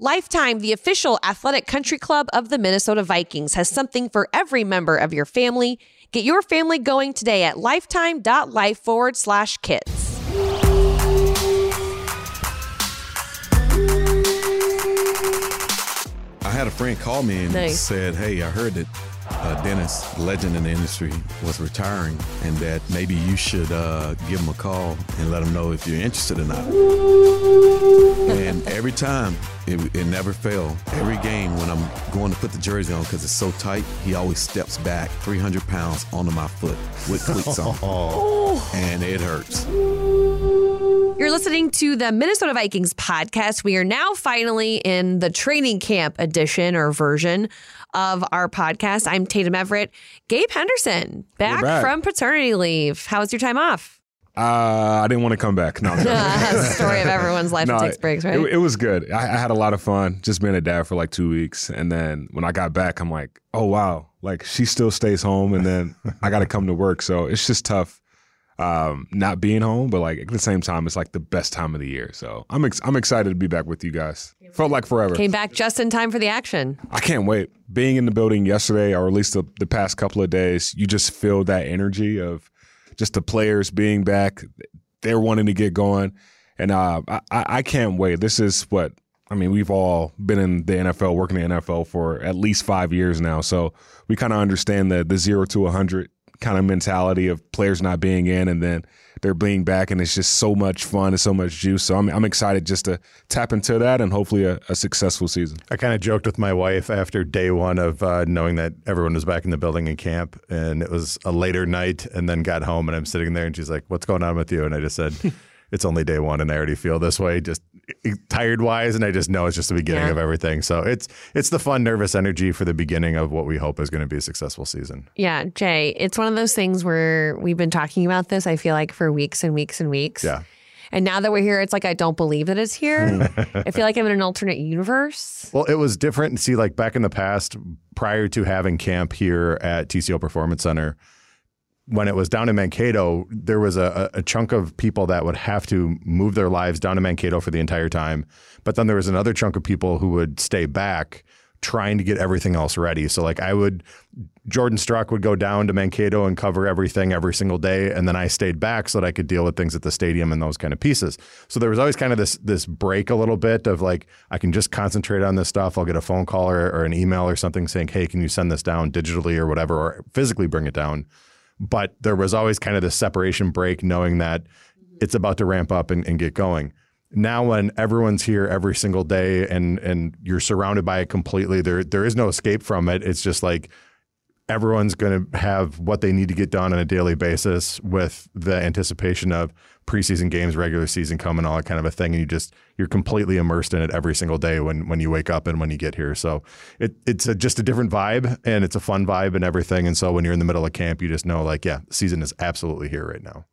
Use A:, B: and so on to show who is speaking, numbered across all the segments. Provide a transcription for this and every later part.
A: Lifetime, the official athletic country club of the Minnesota Vikings, has something for every member of your family. Get your family going today at lifetime.life forward slash kids.
B: I had a friend call me and
A: Nice.
B: said, "Hey, I heard that uh, Dennis, legend in the industry, was retiring, and that maybe you should uh, give him a call and let him know if you're interested or not." and every time, it, it never failed. Every game when I'm going to put the jersey on because it's so tight, he always steps back 300 pounds onto my foot with cleats on, and it hurts.
A: You're listening to the Minnesota Vikings podcast. We are now finally in the training camp edition or version of our podcast. I'm Tatum Everett. Gabe Henderson, back,
C: back.
A: from paternity leave. How was your time off?
C: Uh, I didn't want to come back. No, I'm joking.
A: That's the story of everyone's life that takes breaks, right?
C: It, it was good. I, I had a lot of fun just being a dad for like two weeks. And then when I got back, I'm like, oh, wow. Like she still stays home and then I got to come to work. So it's just tough um, not being home. But like at the same time, it's like the best time of the year. So I'm, ex- I'm excited to be back with you guys. Felt like forever.
A: Came back just in time for the action.
C: I can't wait. Being in the building yesterday, or at least the, the past couple of days, you just feel that energy of just the players being back. They're wanting to get going, and uh, I, I can't wait. This is what I mean. We've all been in the NFL, working in the NFL for at least five years now, so we kind of understand the the zero to a hundred kind of mentality of players not being in, and then they're being back, and it's just so much fun and so much juice. So I'm I'm excited just to tap into that and hopefully a, a successful season.
D: I kind of joked with my wife after day one of uh, knowing that everyone was back in the building in camp, and it was a later night, and then got home, and I'm sitting there, and she's like, "What's going on with you?" And I just said, "It's only day one, and I already feel this way, just tired wise, and I just know it's just the beginning
A: Yeah.
D: of everything. So it's it's the fun, nervous energy for the beginning of what we hope is going to be a successful season.
A: Yeah, Jay, it's one of those things where we've been talking about this, I feel like, for weeks and weeks and weeks.
D: Yeah.
A: And now that we're here, it's like I don't believe that it's here. Hmm. I feel like I'm in an alternate universe.
D: Well, it was different. See, like back in the past, prior to having camp here at TCO Performance Center, when it was down in Mankato, there was a, a chunk of people that would have to move their lives down to Mankato for the entire time. But then there was another chunk of people who would stay back trying to get everything else ready. So, like, I would, Jordan Struck would go down to Mankato and cover everything every single day. And then I stayed back so that I could deal with things at the stadium and those kind of pieces. So there was always kind of this this break a little bit of like, I can just concentrate on this stuff. I'll get a phone call or, or an email or something saying, hey, can you send this down digitally or whatever, or physically bring it down. But there was always kind of this separation break, knowing that mm-hmm. it's about to ramp up and, and get going. Now, when everyone's here every single day and and you're surrounded by it completely, there there is no escape from it. It's just like everyone's going to have what they need to get done on a daily basis with the anticipation of preseason games, regular season coming, all that kind of a thing. And you just you're completely immersed in it every single day when when you wake up and when you get here. So it it's a, just a different vibe and it's a fun vibe and everything. And so when you're in the middle of camp, you just know like yeah, the season is absolutely here right now.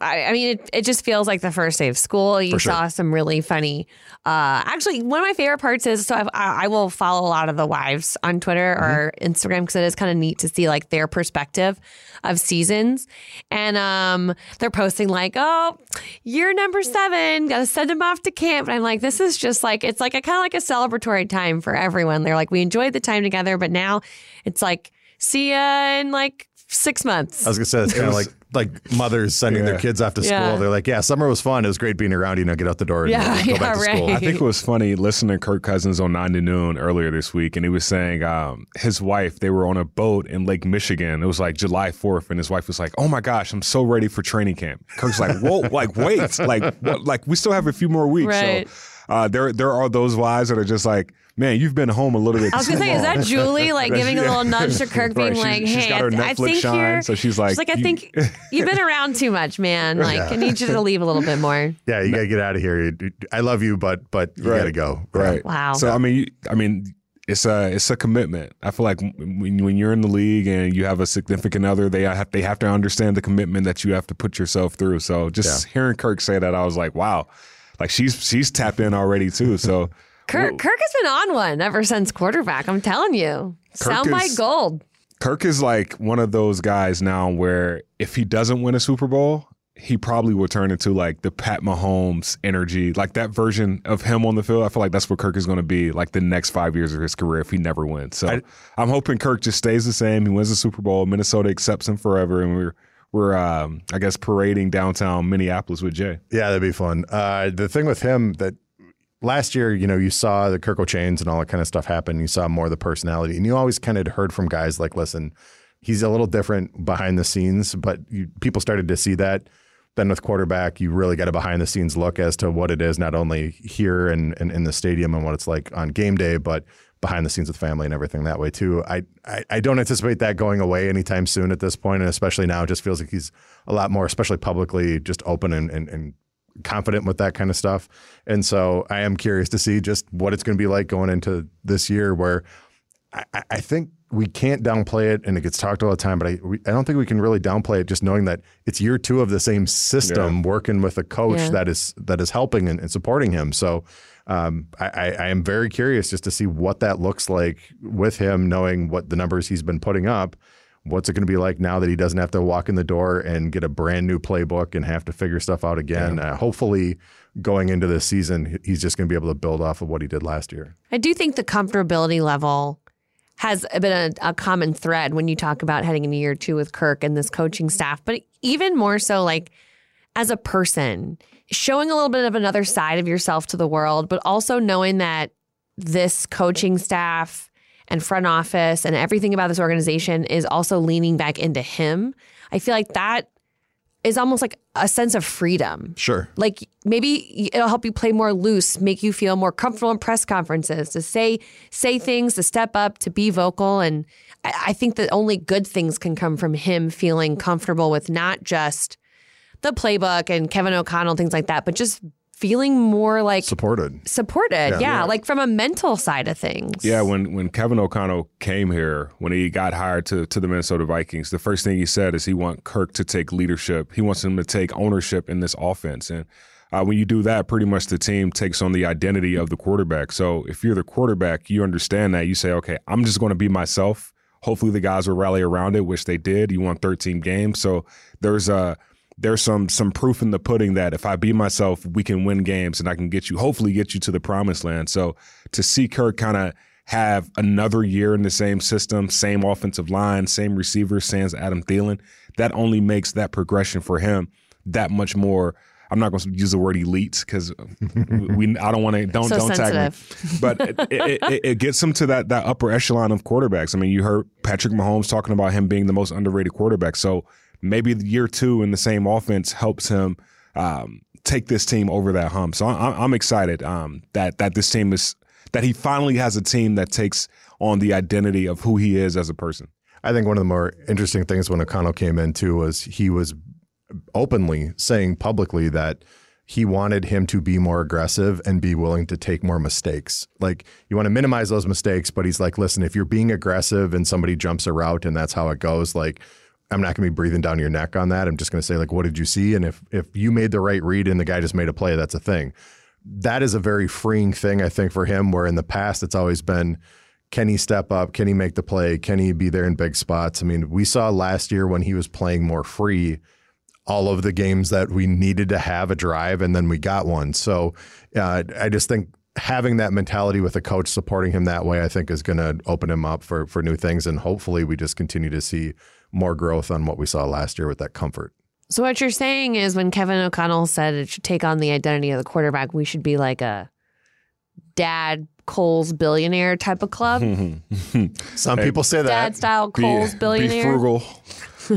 A: I, I mean, it, it just feels like the first day of school. You
D: sure.
A: saw some really funny. Uh, actually, one of my favorite parts is so I've, I, I will follow a lot of the wives on Twitter or Instagram because it is kind of neat to see like their perspective of seasons. And um, they're posting like, "Oh, you're number seven. Got to send them off to camp." I'm like, "This is just like it's like a kind of like a celebratory time for everyone." They're like, "We enjoyed the time together, but now it's like." See ya in like six months.
D: I was gonna say it's kind of like like mothers sending their kids off to
A: Yeah.
D: school. They're like, yeah, summer was fun. It was great being around. You know, get out the door and
A: Yeah,
D: go
A: yeah,
D: back to school.
C: I think it was funny listening to Kirk Cousins on 9 to noon earlier this week, and he was saying um, his wife, they were on a boat in Lake Michigan. It was like July 4th, and his wife was like, Oh my gosh, I'm so ready for training camp. Kirk's like, Whoa, like, wait, like, what, like, we still have a few more weeks.
A: Right.
C: So uh, there, there are those wives that are just like, Man, you've been home a little bit.
A: I was gonna
C: too
A: say, is that. Julie like giving a little nudge to Kirk, being
C: Right,
A: like,
C: she's
A: "Hey,
C: got her
A: I, I
C: Netflix
A: think
C: shine,
A: you're."
C: so she's like,
A: she's like, I
C: you-
A: think you've been around too much, man. Like, I need you to leave a little bit more.
D: Yeah, you gotta get out of here. I love you, but but you
C: Right.
D: gotta go.
C: Right.
A: Wow.
C: So I mean, you, I mean, it's a it's a commitment. I feel like when when you're in the league and you have a significant other, they have they have to understand the commitment that you have to put yourself through. So just hearing Kirk say that, I was like, wow, like she's she's tapped in already too. So
A: Kirk, Kirk has been on one ever since quarterback. I'm telling you,
C: Kirk
A: soundbite
C: is-
A: gold.
C: Kirk is like one of those guys now where if he doesn't win a Super Bowl, he probably will turn into like the Pat Mahomes energy, like that version of him on the field. I feel like that's what Kirk is going to be like the next five years of his career if he never wins. So I, am hoping Kirk just stays the same. He wins the Super Bowl. Minnesota accepts him forever, and we're we're um, I guess parading downtown Minneapolis with Jay.
D: Yeah, that'd be fun. Uh, the thing with him that last year, you know, you saw the Kirko chains and all that kind of stuff happen. You saw more of the personality, and you always kind of heard from guys like, listen, he's a little different behind the scenes, but you, people started to see that. Then with quarterback, you really got a behind the scenes look as to what it is, not only here and in, the stadium and what it's like on game day, but behind the scenes with family and everything that way too. I, I, I don't anticipate that going away anytime soon at this point, and especially now, it just feels like he's a lot more, especially publicly, just open and, and, and confident with that kind of stuff. And so I am curious to see just what it's going to be like going into this year where I, I think we can't downplay it and it gets talked all the time, but I, we, I don't think we can really downplay it just knowing that it's year two of the same system yeah. working with a coach yeah. that is, that is helping and, and supporting him. So um, I, I am very curious just to see what that looks like with him, knowing what the numbers he's been putting up what's it going to be like now that he doesn't have to walk in the door and get a brand new playbook and have to figure stuff out again? Yeah. Uh, hopefully, going into this season, he's just going to be able to build off of what he did last year.
A: I do think the comfortability level has been a, a common thread when you talk about heading into year two with Kirk and this coaching staff, but even more so, like as a person, showing a little bit of another side of yourself to the world, but also knowing that this coaching staff and front office and everything about this organization is also leaning back into him. I feel like that is almost like a sense of freedom.
D: Sure.
A: Like maybe it'll help you play more loose, make you feel more comfortable in press conferences, to say say things, to step up, to be vocal. And I, I think that only good things can come from him feeling comfortable with not just the playbook and Kevin O'Connell, things like that, but just feeling more like
D: supported.
A: Supported, yeah. yeah, yeah. like from a mental side of things.
C: Yeah, when when Kevin O'Connell came here, when he got hired to to the Minnesota Vikings, the first thing he said is he wants Kirk to take leadership. He wants him to take ownership in this offense, and uh, when you do that, pretty much the team takes on the identity of the quarterback. So if you're the quarterback, you understand that. You say, okay, I'm just going to be myself. Hopefully, the guys will rally around it, which they did. You won 13 games, so there's a there's some some proof in the pudding that if I be myself, we can win games and I can get you, hopefully, get you to the promised land. So to see Kirk kind of have another year in the same system, same offensive line, same receivers, sans Adam Thielen, that only makes that progression for him that much more. I'm not going to use the word elite because we. I don't want to. Don't
A: so
C: don't
A: sensitive.
C: tag me. But it, it, it, it, gets him to that that upper echelon of quarterbacks. I mean, you heard Patrick Mahomes talking about him being the most underrated quarterback. So maybe the year two in the same offense helps him um, take this team over that hump. So I, am excited um, that that this team is that he finally has a team that takes on the identity of who he is as a person.
D: I think one of the more interesting things when O'Connell came in too was he was openly saying publicly that he wanted him to be more aggressive and be willing to take more mistakes. Like you want to minimize those mistakes, but he's like, listen, if you're being aggressive and somebody jumps a route and that's how it goes, like I'm not going to be breathing down your neck on that. I'm just going to say like, what did you see? And if if you made the right read and the guy just made a play, that's a thing. That is a very freeing thing, I think, for him. Where in the past it's always been, can he step up? Can he make the play? Can he be there in big spots? I mean, we saw last year when he was playing more free, all of the games that we needed to have a drive, and then we got one. So uh, I just think having that mentality with a coach supporting him that way, I think, is going to open him up for for new things, and hopefully, we just continue to see more growth on what we saw last year with that comfort.
A: So what you're saying is when Kevin O'Connell said it should take on the identity of the quarterback, we should be like a dad Cole's billionaire type of club.
D: Some hey, people say that
A: dad style Cole's
C: be,
A: billionaire.
C: Be frugal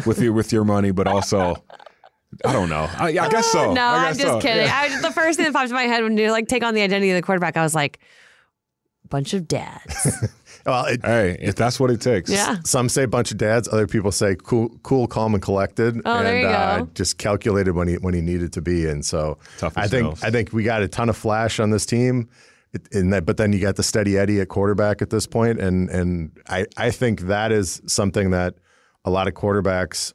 C: with your with your money, but also. I don't know. I, I guess so.
A: no,
C: I
A: am just
C: so.
A: kidding. Yeah. I, the first thing that popped in my head when you like take on the identity of the quarterback, I was like, bunch of dads.
C: Well, it, hey, if that's what it takes.
A: Yeah.
D: Some say bunch of dads. Other people say cool, cool, calm, and collected.
A: Oh,
D: and
A: there you uh,
D: go. just calculated when he when he needed to be. And so
C: Tough
D: I think I think we got a ton of flash on this team. In that, but then you got the steady Eddie at quarterback at this point, and and I I think that is something that a lot of quarterbacks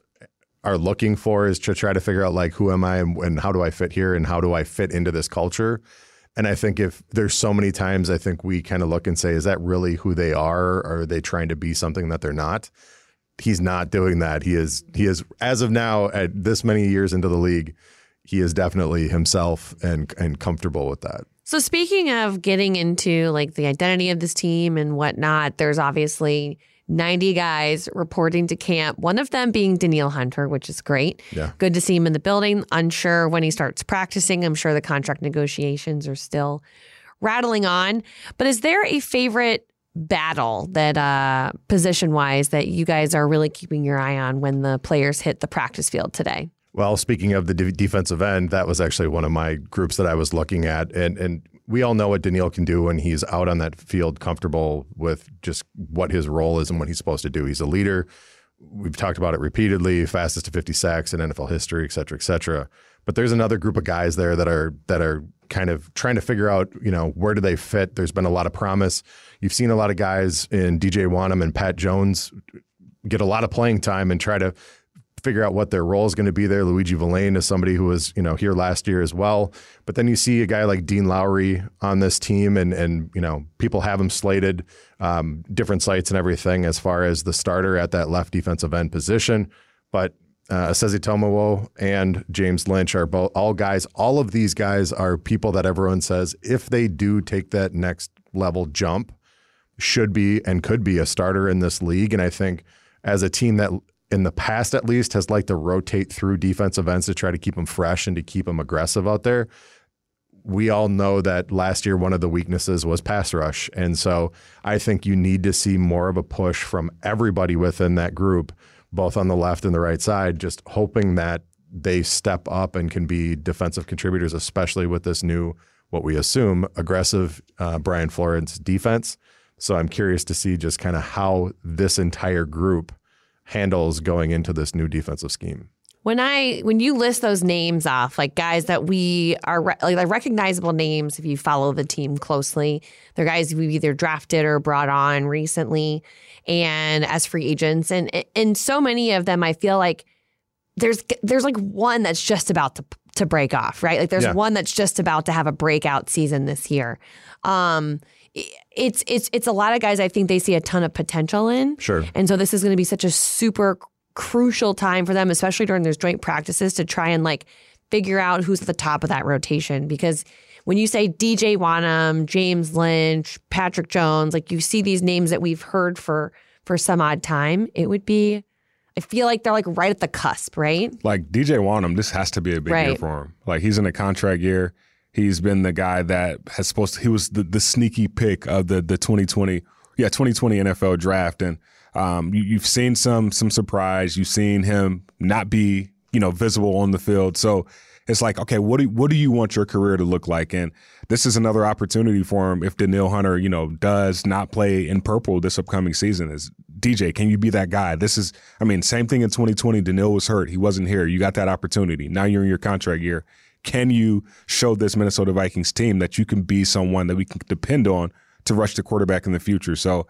D: are looking for is to try to figure out like who am I and, and how do I fit here and how do I fit into this culture and I think if there's so many times, I think we kind of look and say, is that really who they are? Or are they trying to be something that they're not? he's not doing that. He is he is as of now at this many years into the league, he is definitely himself and and comfortable with that.
A: So speaking of getting into like the identity of this team and whatnot, there's obviously 90 guys reporting to camp, one of them being Danielle Hunter, which is great.
D: Yeah.
A: Good to see him in the building. Unsure when he starts practicing. I'm sure the contract negotiations are still rattling on. But is there a favorite battle that uh, position wise that you guys are really keeping your eye on when the players hit the practice field today?
D: Well, speaking of the de- defensive end, that was actually one of my groups that I was looking at, and and we all know what Danielle can do when he's out on that field, comfortable with just what his role is and what he's supposed to do. He's a leader. We've talked about it repeatedly, fastest to 50 sacks in NFL history, et cetera, et cetera. But there's another group of guys there that are that are kind of trying to figure out, you know, where do they fit? There's been a lot of promise. You've seen a lot of guys in DJ Wonnum and Pat Jones get a lot of playing time and try to figure out what their role is going to be there. Luiji Vilain is somebody who was, you know, here last year as well. But then you see a guy like Dean Lowry on this team, and and you know, people have him slated, um, different sites and everything as far as the starter at that left defensive end position. But uh, Esezi Otomewo and James Lynch are both all guys. All of these guys are people that everyone says if they do take that next level jump, should be and could be a starter in this league. And I think as a team that in the past at least has liked to rotate through defensive ends to try to keep them fresh and to keep them aggressive out there. We all know that last year one of the weaknesses was pass rush. And so I think you need to see more of a push from everybody within that group, both on the left and the right side, just hoping that they step up and can be defensive contributors, especially with this new, what we assume, aggressive uh, Brian Flores defense. So I'm curious to see just kind of how this entire group handles going into this new defensive scheme.
A: When I when you list those names off, like guys that we are re- like recognizable names, if you follow the team closely, they're guys we've either drafted or brought on recently, and as free agents, and and so many of them, I feel like there's there's like one that's just about to to break off, right? Like there's
D: Yeah.
A: one that's just about to have a breakout season this year. Um, it's it's it's a lot of guys I think they see a ton of potential in.
D: Sure.
A: And so this is going to be such a super crucial time for them, especially during those joint practices, to try and like figure out who's at the top of that rotation. Because when you say DJ Wonnum, James Lynch, Patrick Jones, like you see these names that we've heard for for some odd time, it would be. I feel like they're like right at the cusp, right?
C: Like DJ Wonnum, this has to be a big year for him. Like he's in a contract year. He's been the guy that has supposed to, he was the, the sneaky pick of the the 2020 yeah 2020 NFL draft and um, you, you've seen some some surprise. You've seen him not be you know visible on the field. So it's like okay, what do what do you want your career to look like? And this is another opportunity for him if Danielle Hunter you know does not play in purple this upcoming season. Is DJ, can you be that guy? This is, I mean, same thing in 2020. Daniil was hurt. He wasn't here. You got that opportunity. Now you're in your contract year. Can you show this Minnesota Vikings team that you can be someone that we can depend on to rush the quarterback in the future? So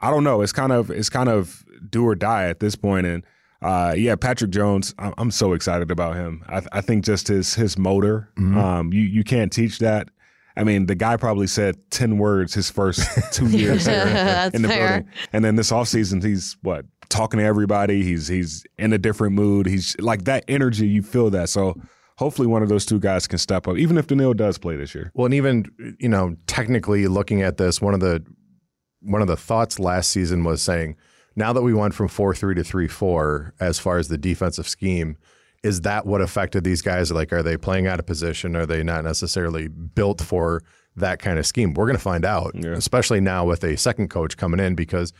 C: I don't know. It's kind of it's kind of do or die at this point. And uh, yeah, Patrick Jones, I'm, I'm so excited about him. I, I think just his his motor, um, you you can't teach that. I mean, the guy probably said ten words his first two years in the
A: fair.
C: building, and then this offseason, he's what talking to everybody. He's he's in a different mood. He's like that energy. You feel that. So hopefully, one of those two guys can step up, even if Danielle does play this year.
D: Well, and even you know, technically looking at this, one of the one of the thoughts last season was saying, now that we went from four three to three four, as far as the defensive scheme, is that what affected these guys? Like, are they playing out of position? Are they not necessarily built for that kind of scheme? We're going to find out, especially now with a second coach coming in, because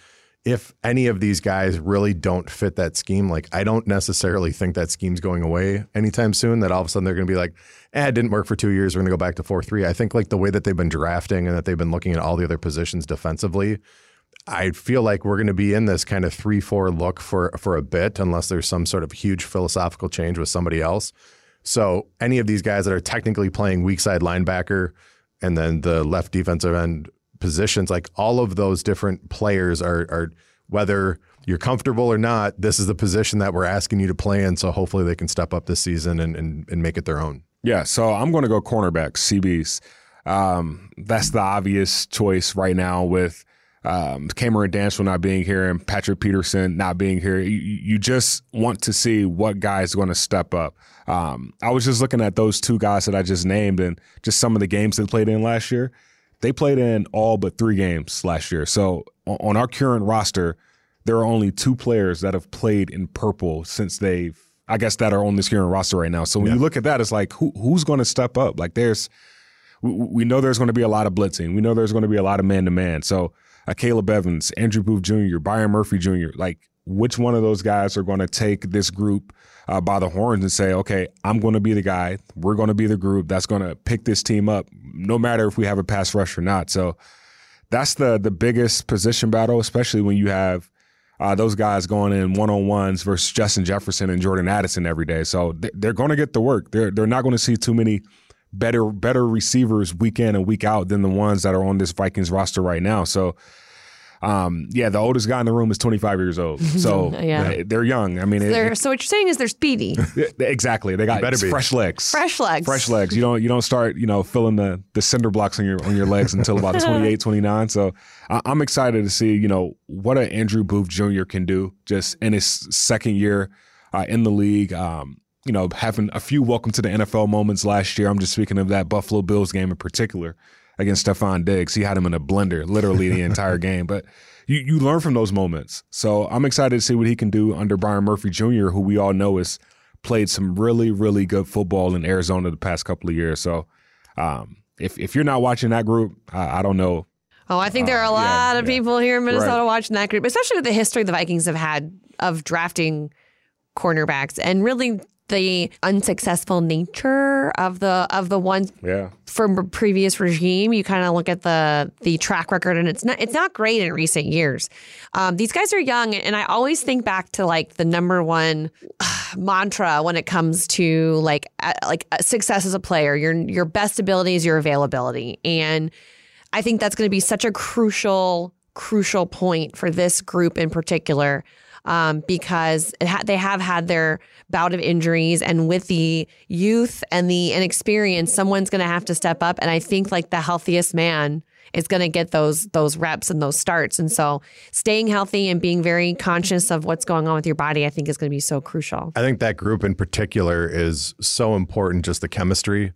D: if any of these guys really don't fit that scheme, like I don't necessarily think that scheme's going away anytime soon. That all of a sudden they're going to be like, eh, it didn't work for two years. We're going to go back to four three. I think like the way that they've been drafting and that they've been looking at all the other positions defensively, I feel like we're going to be in this kind of three four look for for a bit, unless there's some sort of huge philosophical change with somebody else. So any of these guys that are technically playing weak side linebacker and then the left defensive end positions, like all of those different players are are whether you're comfortable or not, this is the position that we're asking you to play in. So hopefully they can step up this season and and, and make it their own.
C: Yeah, so I'm going to go cornerback, CBs. Um, that's the obvious choice right now with um, Cameron Dantzler not being here and Patrick Peterson not being here. You, you just want to see what guys going to step up. Um, I was just looking at those two guys that I just named and just some of the games they played in last year. They played in all but three games last year. So on our current roster, there are only two players that have played in purple since they've, I guess, that are on this current roster right now. So when yeah. you look at that, it's like, who, who's going to step up? Like there's, we, we know there's going to be a lot of blitzing. We know there's going to be a lot of man to man. So uh, Akayleb Evans, Andrew Booth Jr., Byron Murphy Jr. Like, which one of those guys are going to take this group uh, by the horns and say, okay, I'm going to be the guy. We're going to be the group that's going to pick this team up, no matter if we have a pass rush or not. So that's the the biggest position battle, especially when you have uh, those guys going in one on ones versus Justin Jefferson and Jordan Addison every day. So they're going to get the work. They're they're not going to see too many better better receivers week in and week out than the ones that are on this Vikings roster right now. So um, yeah, the oldest guy in the room is 25 years old. So yeah. they're young. I mean,
A: so, it, so what you're saying is they're speedy.
C: exactly. They got fresh legs.
A: Fresh legs.
C: Fresh legs. You don't you don't start you know filling the the cinder blocks on your on your legs until about 28, 29. So I, am excited to see you know what an Andrew Booth Jr. can do just in his second year uh, in the league. Um, you know, having a few welcome to the NFL moments last year. I'm just speaking of that Buffalo Bills game in particular against Stefon Diggs. He had him in a blender literally the entire game. But you, you learn from those moments. So I'm excited to see what he can do under Byron Murphy Jr., who we all know has played some really, really good football in Arizona the past couple of years. So um, if, if you're not watching that group, I, I don't know.
A: Oh, I think there are a uh, lot yeah, of yeah. people here in Minnesota right. watching that group, especially with the history the Vikings have had of drafting cornerbacks and really the unsuccessful nature of the of the ones
C: yeah.
A: from previous regime. You kind of look at the the track record, and it's not it's not great in recent years. Um, these guys are young, and I always think back to like the number one mantra when it comes to like like success as a player. Your your best ability is your availability, and I think that's going to be such a crucial crucial point for this group in particular um, because ha- they have had their bout of injuries, and with the youth and the inexperience, someone's going to have to step up. And I think like the healthiest man is going to get those those reps and those starts. And so, staying healthy and being very conscious of what's going on with your body, I think, is going to be so crucial.
D: I think that group in particular is so important. Just the chemistry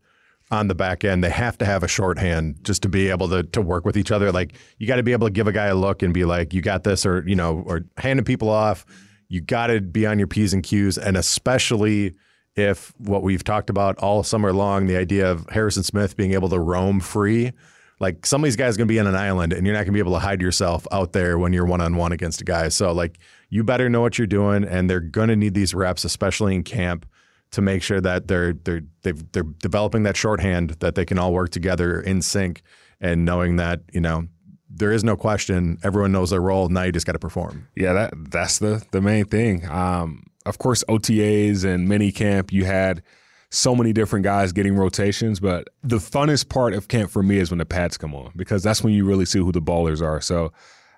D: on the back end. They have to have a shorthand just to be able to to work with each other. Like you got to be able to give a guy a look and be like, "You got this," or you know, or handing people off. You got to be on your p's and q's, and especially if what we've talked about all summer long, the idea of Harrison Smith being able to roam free. Like some of these guys are going to be on an island, and you're not going to be able to hide yourself out there when you're one on one against a guy. So like you better know what you're doing, and they're going to need these reps, especially in camp to make sure that they're they're they are developing that shorthand that they can all work together in sync and knowing that you know there is no question. Everyone knows their role. Now you just got to perform.
C: Yeah that that's the the main thing. Um, of course otas and mini camp you had so many different guys getting rotations but the funnest part of camp for me is when the pads come on because that's when you really see who the ballers are. So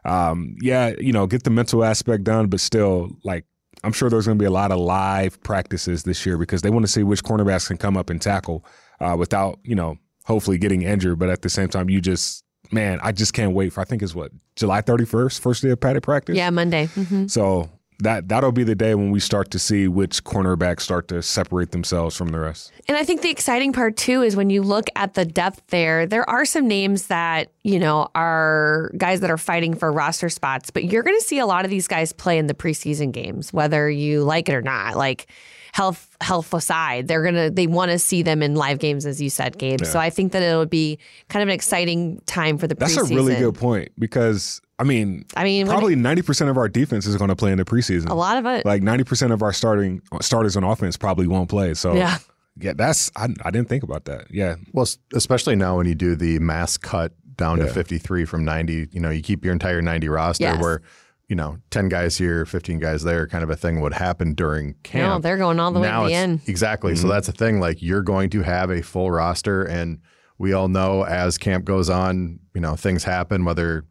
C: um, yeah you know get the mental aspect done but still like I'm sure there's going to be a lot of live practices this year because they want to see which cornerbacks can come up and tackle uh, without, you know, hopefully getting injured. But at the same time, you just, man, I just can't wait for, I think it's what, July 31st, first day of padded practice?
A: Yeah, Monday. Mm-hmm.
C: So that that'll be the day when we start to see which cornerbacks start to separate themselves from the rest.
A: And I think the exciting part too is when you look at the depth there, there are some names that, you know, are guys that are fighting for roster spots, but you're going to see a lot of these guys play in the preseason games whether you like it or not. Like health health aside, they're gonna they want to see them in live games, as you said, Gabe. Yeah. So I think that it'll be kind of an exciting time for the.
C: That's
A: preseason.
C: a really good point because I mean,
A: I mean,
C: probably ninety percent of our defense is going to play in the preseason.
A: A lot of it,
C: like ninety percent of our starting starters on offense, probably won't play. So
A: yeah.
C: Yeah, that's I, I didn't think about that. Yeah.
D: Well, especially now when you do the mass cut down yeah. to 53 from 90, you know, you keep your entire 90 roster yes. where you know, 10 guys here, 15 guys there kind of a thing would happen during camp.
A: No, they're going all the now way to the end.
D: Exactly. Mm-hmm. So that's the thing. Like you're going to have a full roster. And we all know as camp goes on, you know, things happen, whether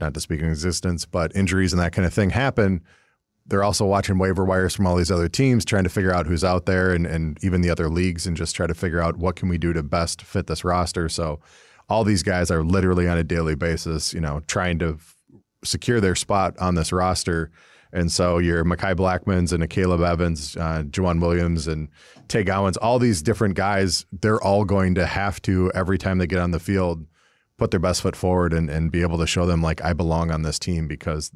D: not to speak in existence, but injuries and that kind of thing happen. They're also watching waiver wires from all these other teams, trying to figure out who's out there and, and even the other leagues and just try to figure out what can we do to best fit this roster. So all these guys are literally on a daily basis, you know, trying to secure their spot on this roster. And so your Mekhi Blackmons and Akayleb Evans, uh, Joejuan Williams and Tay Gowans, all these different guys, they're all going to have to, every time they get on the field, put their best foot forward and, and be able to show them, like, I belong on this team because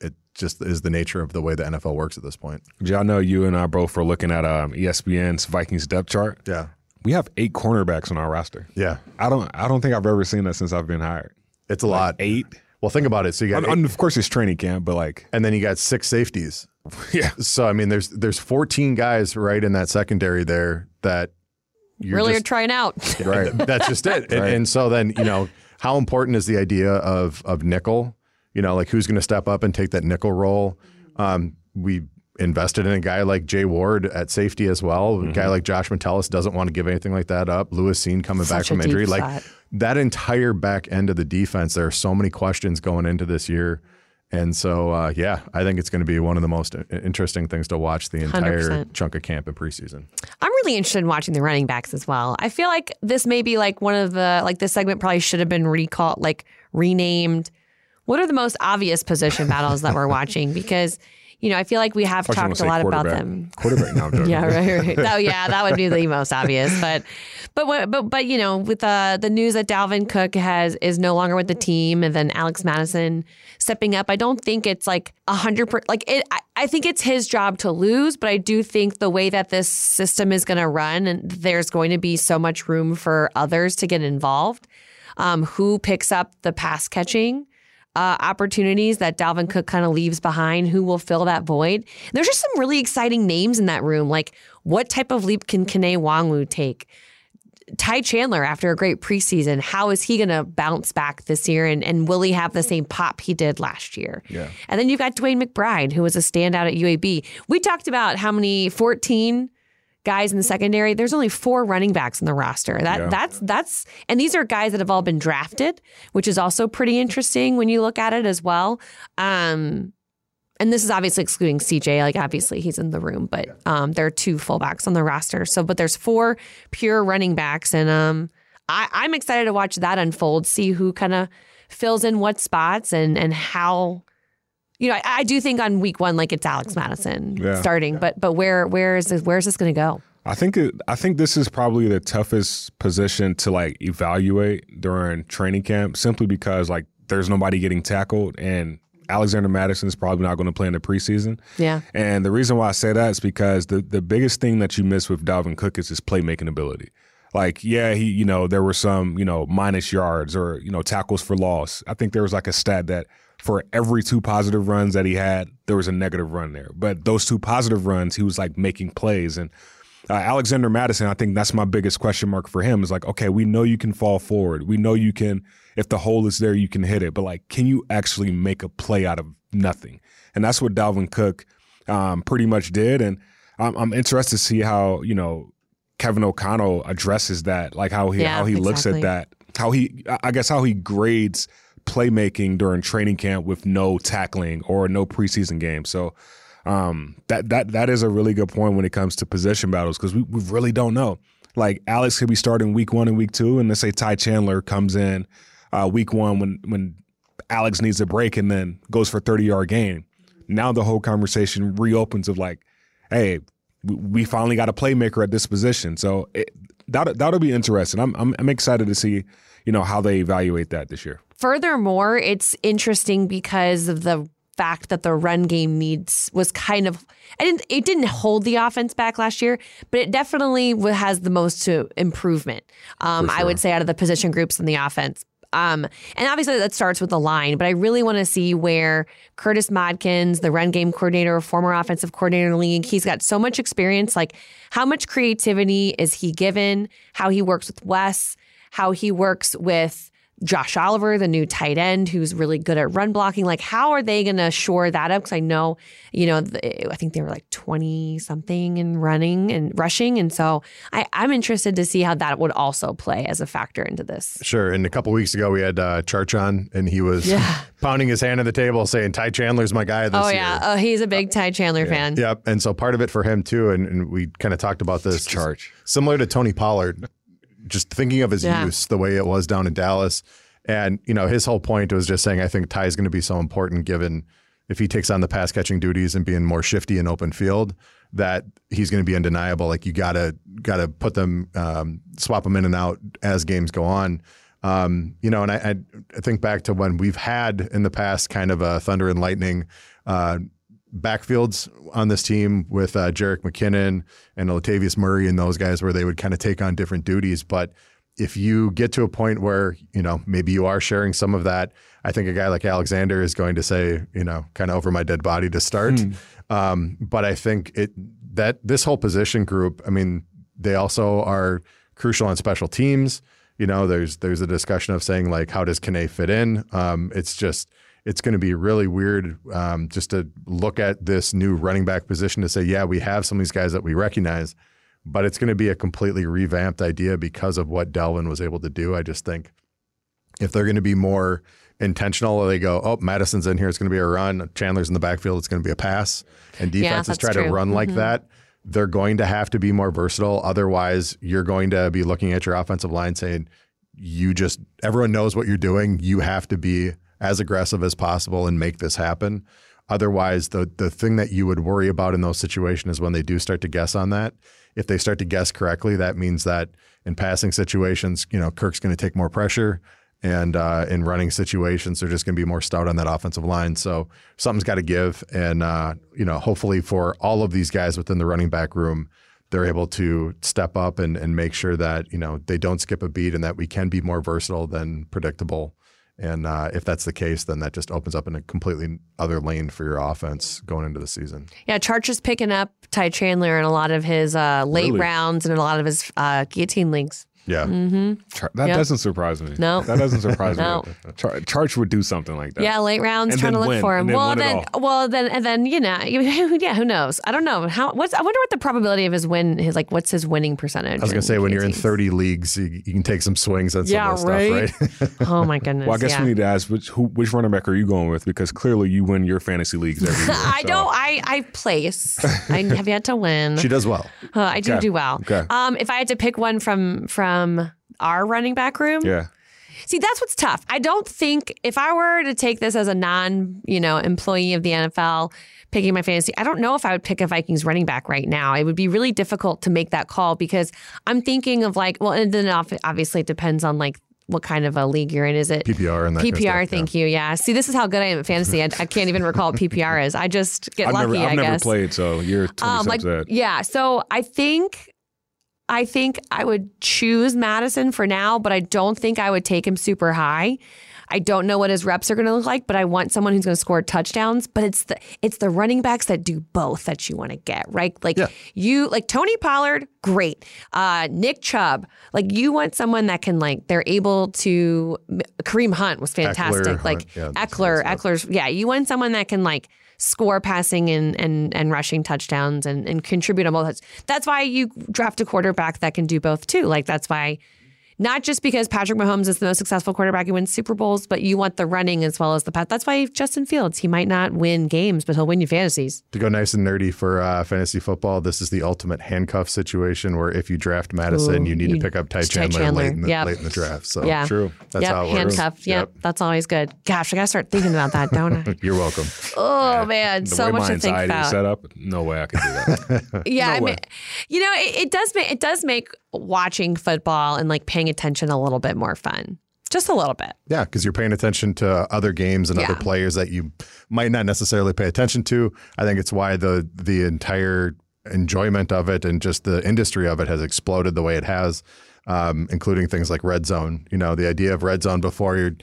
D: it just is the nature of the way the NFL works at this point.
C: Y'all know you and I both were looking at um, ESPN's Vikings depth chart.
D: Yeah.
C: We have eight cornerbacks on our roster.
D: Yeah.
C: I don't I don't think I've ever seen that since I've been hired.
D: It's a lot.
C: Eight.
D: Well, think about it. So you got,
C: And of course, it's training camp, but like,
D: and then you got six safeties.
C: yeah,
D: So I mean, there's there's 14 guys right in that secondary there that you're
A: really
D: just,
A: are trying out.
C: right.
D: that's just it. And, and so then you know how important is the idea of of nickel? You know, like who's going to step up and take that nickel role? Um, we invested in a guy like Jay Ward at safety as well. A guy like Josh Metellus doesn't want to give anything like that up. Lewis Cine coming back
A: Such a
D: from injury,
A: deep
D: like that entire back end of the defense. There are so many questions going into this year. And so, uh, yeah, I think it's going to be one of the most interesting things to watch the entire
A: 100%.
D: chunk of camp in preseason.
A: I'm really interested in watching the running backs as well. I feel like this may be like one of the like this segment probably should have been recalled, like renamed. What are the most obvious position battles that we're watching? Because you know, I feel like we have talked a lot about them.
C: Quarterback. No, I'm.
A: Yeah, right, right. Oh, yeah, that would be the most obvious. But, but, but, but, you know, with uh, the news that Dalvin Cook has is no longer with the team, and then Alex Mattison stepping up, I don't think it's like a hundred percent. Like it, I, I think it's his job to lose, but I do think the way that this system is going to run, and there's going to be so much room for others to get involved. Um, who picks up the pass catching? Uh, opportunities that Dalvin Cook kind of leaves behind. Who will fill that void? There's just some really exciting names in that room. Like, what type of leap can Kene Nwangwu take? Ty Chandler, after a great preseason, how is he going to bounce back this year? And, and will he have the same pop he did last year?
C: Yeah.
A: And then you've got DeWayne McBride, who was a standout at UAB. We talked about how many 14 guys in the secondary. There's only four running backs in the roster. That
C: Yeah.
A: that's that's and these are guys that have all been drafted, which is also pretty interesting when you look at it as well. Um and this is obviously excluding CJ. Like obviously he's in the room, but um, there are two fullbacks on the roster. So, but there's four pure running backs, and um, I, I'm excited to watch that unfold. See who kind of fills in what spots and and how. You know, I, I do think on week one, like it's Alex Mattison
C: Yeah.
A: starting, but but where where is this, where is this going to go?
C: I think it, I think this is probably the toughest position to like evaluate during training camp, simply because like there's nobody getting tackled, and Alexander Mattison is probably not going to play in the preseason.
A: Yeah.
C: And the reason why I say that is because the the biggest thing that you miss with Dalvin Cook is his playmaking ability. Like, yeah, he, you know, there were some, you know, minus yards or, you know, tackles for loss. I think there was like a stat that for every two positive runs that he had, there was a negative run there. But those two positive runs, he was like making plays. And uh, Alexander Mattison, I think that's my biggest question mark for him is like, okay, we know you can fall forward. We know you can, if the hole is there, you can hit it. But like, can you actually make a play out of nothing? And that's what Dalvin Cook um, pretty much did. And I'm, I'm interested to see how, you know, Kevin O'Connell addresses that, like how he
A: Yeah,
C: how he looks at that, how he I guess how he grades playmaking during training camp with no tackling or no preseason game. So um, that that that is a really good point when it comes to position battles because we, we really don't know. Like Alex could be starting week one and week two, and let's say Ty Chandler comes in uh, week one when when Alex needs a break and then goes for thirty yard gain. Now the whole conversation reopens of like, hey, we- finally got a playmaker at this position. So it, that that'll be interesting. I'm, I'm I'm excited to see you know how they evaluate that this year.
A: Furthermore, it's interesting because of the fact that the run game needs was kind of I didn't it didn't hold the offense back last year, but it definitely has the most to improvement. Um, I would say out of the position groups in the offense. Um, and obviously that starts with the line, but I really want to see where Curtis Modkins, the run game coordinator, former offensive coordinator in the league, he's got so much experience. Like, how much creativity is he given? How he works with Wes, how he works with Josh Oliver, the new tight end, who's really good at run blocking. Like, how are they going to shore that up? Because I know, you know, th- I think they were like 20 something in running and rushing. And so I, I'm interested to see how that would also play as a factor into this.
D: Sure. And a couple weeks ago, we had uh, Charch on, and he was
A: Yeah.
D: pounding his hand on the table saying, Ty Chandler's my guy this
A: Oh,
D: year.
A: yeah. Oh, he's a big Ty Chandler fan.
D: Yep. And so part of it for him, too, and, and we kind of talked about this.
C: Charge.
D: Similar to Tony Pollard, just thinking of his
A: Yeah.
D: use, the way it was down in Dallas. And you know, his whole point was just saying, I think Ty is going to be so important given if he takes on the pass catching duties and being more shifty in open field, that he's going to be undeniable. Like you gotta gotta put them, um, swap them in and out as games go on. Um, you know, and I, I think back to when we've had in the past kind of a thunder and lightning uh, backfields on this team with uh, Jerick McKinnon and Latavius Murray and those guys where they would kind of take on different duties. But if you get to a point where, you know, maybe you are sharing some of that, I think a guy like Alexander is going to say, you know, kind of over my dead body to start. Hmm. Um, but I think it that this whole position group, I mean, they also are crucial on special teams. You know, there's there's a discussion of saying like, how does Kene fit in? Um, it's just it's going to be really weird um, just to look at this new running back position to say, yeah, we have some of these guys that we recognize, but it's going to be a completely revamped idea because of what Dalvin was able to do. I just think if they're going to be more intentional, they go, oh, Mattison's in here, it's going to be a run. Chandler's in the backfield, it's going to be a pass. And defenses yeah, try true. to run mm-hmm. like that. They're going to have to be more versatile. Otherwise, you're going to be looking at your offensive line saying, you just, everyone knows what you're doing. You have to be as aggressive as possible and make this happen. Otherwise, the the thing that you would worry about in those situations is when they do start to guess on that. If they start to guess correctly, that means that in passing situations, you know, Kirk's going to take more pressure, and uh, in running situations, they're just going to be more stout on that offensive line. So something's got to give, and uh, you know, hopefully for all of these guys within the running back room, they're able to step up and and make sure that you know they don't skip a beat, and that we can be more versatile than predictable and uh, if that's the case, then that just opens up in a completely other lane for your offense going into the season.
A: Yeah, Charch is picking up Ty Chandler in a lot of his uh, late really? rounds and a lot of his uh, guillotine leagues.
D: Yeah.
A: Mm-hmm.
C: that yep. doesn't surprise me.
A: No.
C: That doesn't surprise no. me. Char- Charch would do something like that.
A: Yeah, late rounds
C: and
A: trying to look
C: win,
A: for him.
C: Then
A: well, then, well, then, and then, you know, yeah, who knows? I don't know. How, what's, I wonder what the probability of his win, his, like, what's his winning percentage?
D: I was going to say, when you're in 30 leagues, you, you, can take some swings some
A: yeah,
D: that right?
A: stuff, right? oh, my goodness.
C: Well, I guess
A: yeah.
C: we need to ask which, who, which running back are you going with? Because clearly you win your fantasy leagues every year.
A: I
C: so.
A: don't, I, I place. I have yet to win.
D: She does well.
A: Uh, I do
C: okay.
A: do well.
C: Okay.
A: Um, if I had to pick one from, from, our running back room.
C: Yeah.
A: See, that's what's tough. I don't think if I were to take this as a non, you know, employee of the NFL picking my fantasy, I don't know if I would pick a Vikings running back right now. It would be really difficult to make that call because I'm thinking of like, well, and then obviously it depends on like what kind of a league you're in. Is it
D: PPR and that
A: PPR?
D: Kind of
A: thank
D: yeah.
A: you. Yeah. See, this is how good I am at fantasy. I, I can't even recall what PPR is. I just get
C: I've
A: lucky.
C: Never, I've
A: I
C: never played, so you're 20
A: um, like. Yeah. So I think I think I would choose Mattison for now, but I don't think I would take him super high. I don't know what his reps are going to look like, but I want someone who's going to score touchdowns. But it's the it's the running backs that do both that you want to get right. Like
D: yeah.
A: you, like Tony Pollard, great. Uh, Nick Chubb, like you want someone that can like they're able to. Kareem Hunt was fantastic.
D: Ekeler,
A: like
D: yeah,
A: Ekeler, Ekeler's yeah. You want someone that can like score passing and and and rushing touchdowns and, and contribute on both. That's why you draft a quarterback that can do both too. Like that's why not just because Patrick Mahomes is the most successful quarterback who wins Super Bowls, but you want the running as well as the pass. That's why Justin Fields, he might not win games, but he'll win you fantasies.
D: To go nice and nerdy for uh, fantasy football, this is the ultimate handcuff situation where if you draft Mattison,
A: Ooh,
D: you need
A: you-
D: to pick up Ty
A: Ty
D: Chandler,
A: Chandler.
D: Late, in the,
A: Yep.
D: late in the draft. So
A: Yeah.
C: True.
D: that's
A: yep,
D: how it works.
A: handcuffed. Yep. that's always good. Gosh, I gotta start thinking about that, don't I?
D: You're welcome.
A: Oh man,
C: The
A: so
C: way
A: much
C: my
A: to think about.
C: set up, no way I could do that.
A: Yeah,
C: No
A: I mean, you know, it, it does make it does make watching football and like paying attention a little bit more fun, just a little bit.
D: Yeah, because you're paying attention to other games and other players that you might not necessarily pay attention to. I think it's why the the entire enjoyment of it and just the industry of it has exploded the way it has, um, including things like red zone. You know, the idea of red zone before you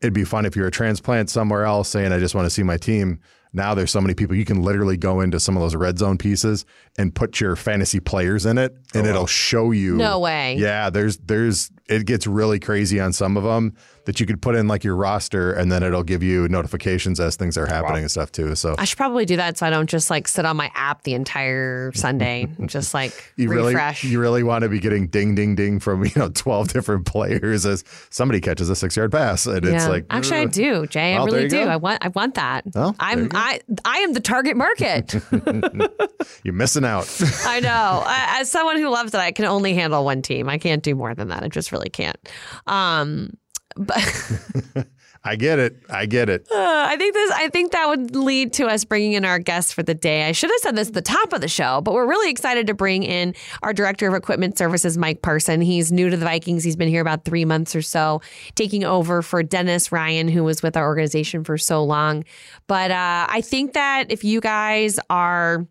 D: it'd be fun if you're a transplant somewhere else saying I just want to see my team. Now there's so many people you can literally go into some of those red zone pieces and put your fantasy players in it, and oh, it'll show you.
A: No way.
D: Yeah, there's there's it gets really crazy on some of them that you could put in like your roster, and then it'll give you notifications as things are happening and stuff too. So
A: I should probably do that so I don't just like sit on my app the entire Sunday, and just like
D: you
A: refresh.
D: really you really want to be getting ding ding ding from you know twelve different players as somebody catches a six yard pass, and it's
A: Yeah.
D: like
A: actually, I do, Jay. I
D: Well, there
A: really do.
D: go.
A: I want, I want that.
D: Well,
A: I'm. I, I am the target market.
D: you're missing out.
A: I know. As someone who loves it, I can only handle one team. I can't do more than that. I just really can't. Um, but
D: I get it. I get it.
A: Uh, I think this. I think that would lead to us bringing in our guest for the day. I should have said this at the top of the show, but we're really excited to bring in our director of equipment services, Mike Parson. He's new to the Vikings. He's been here about three months or so, taking over for Dennis Ryan, who was with our organization for so long. But uh, I think that if you guys are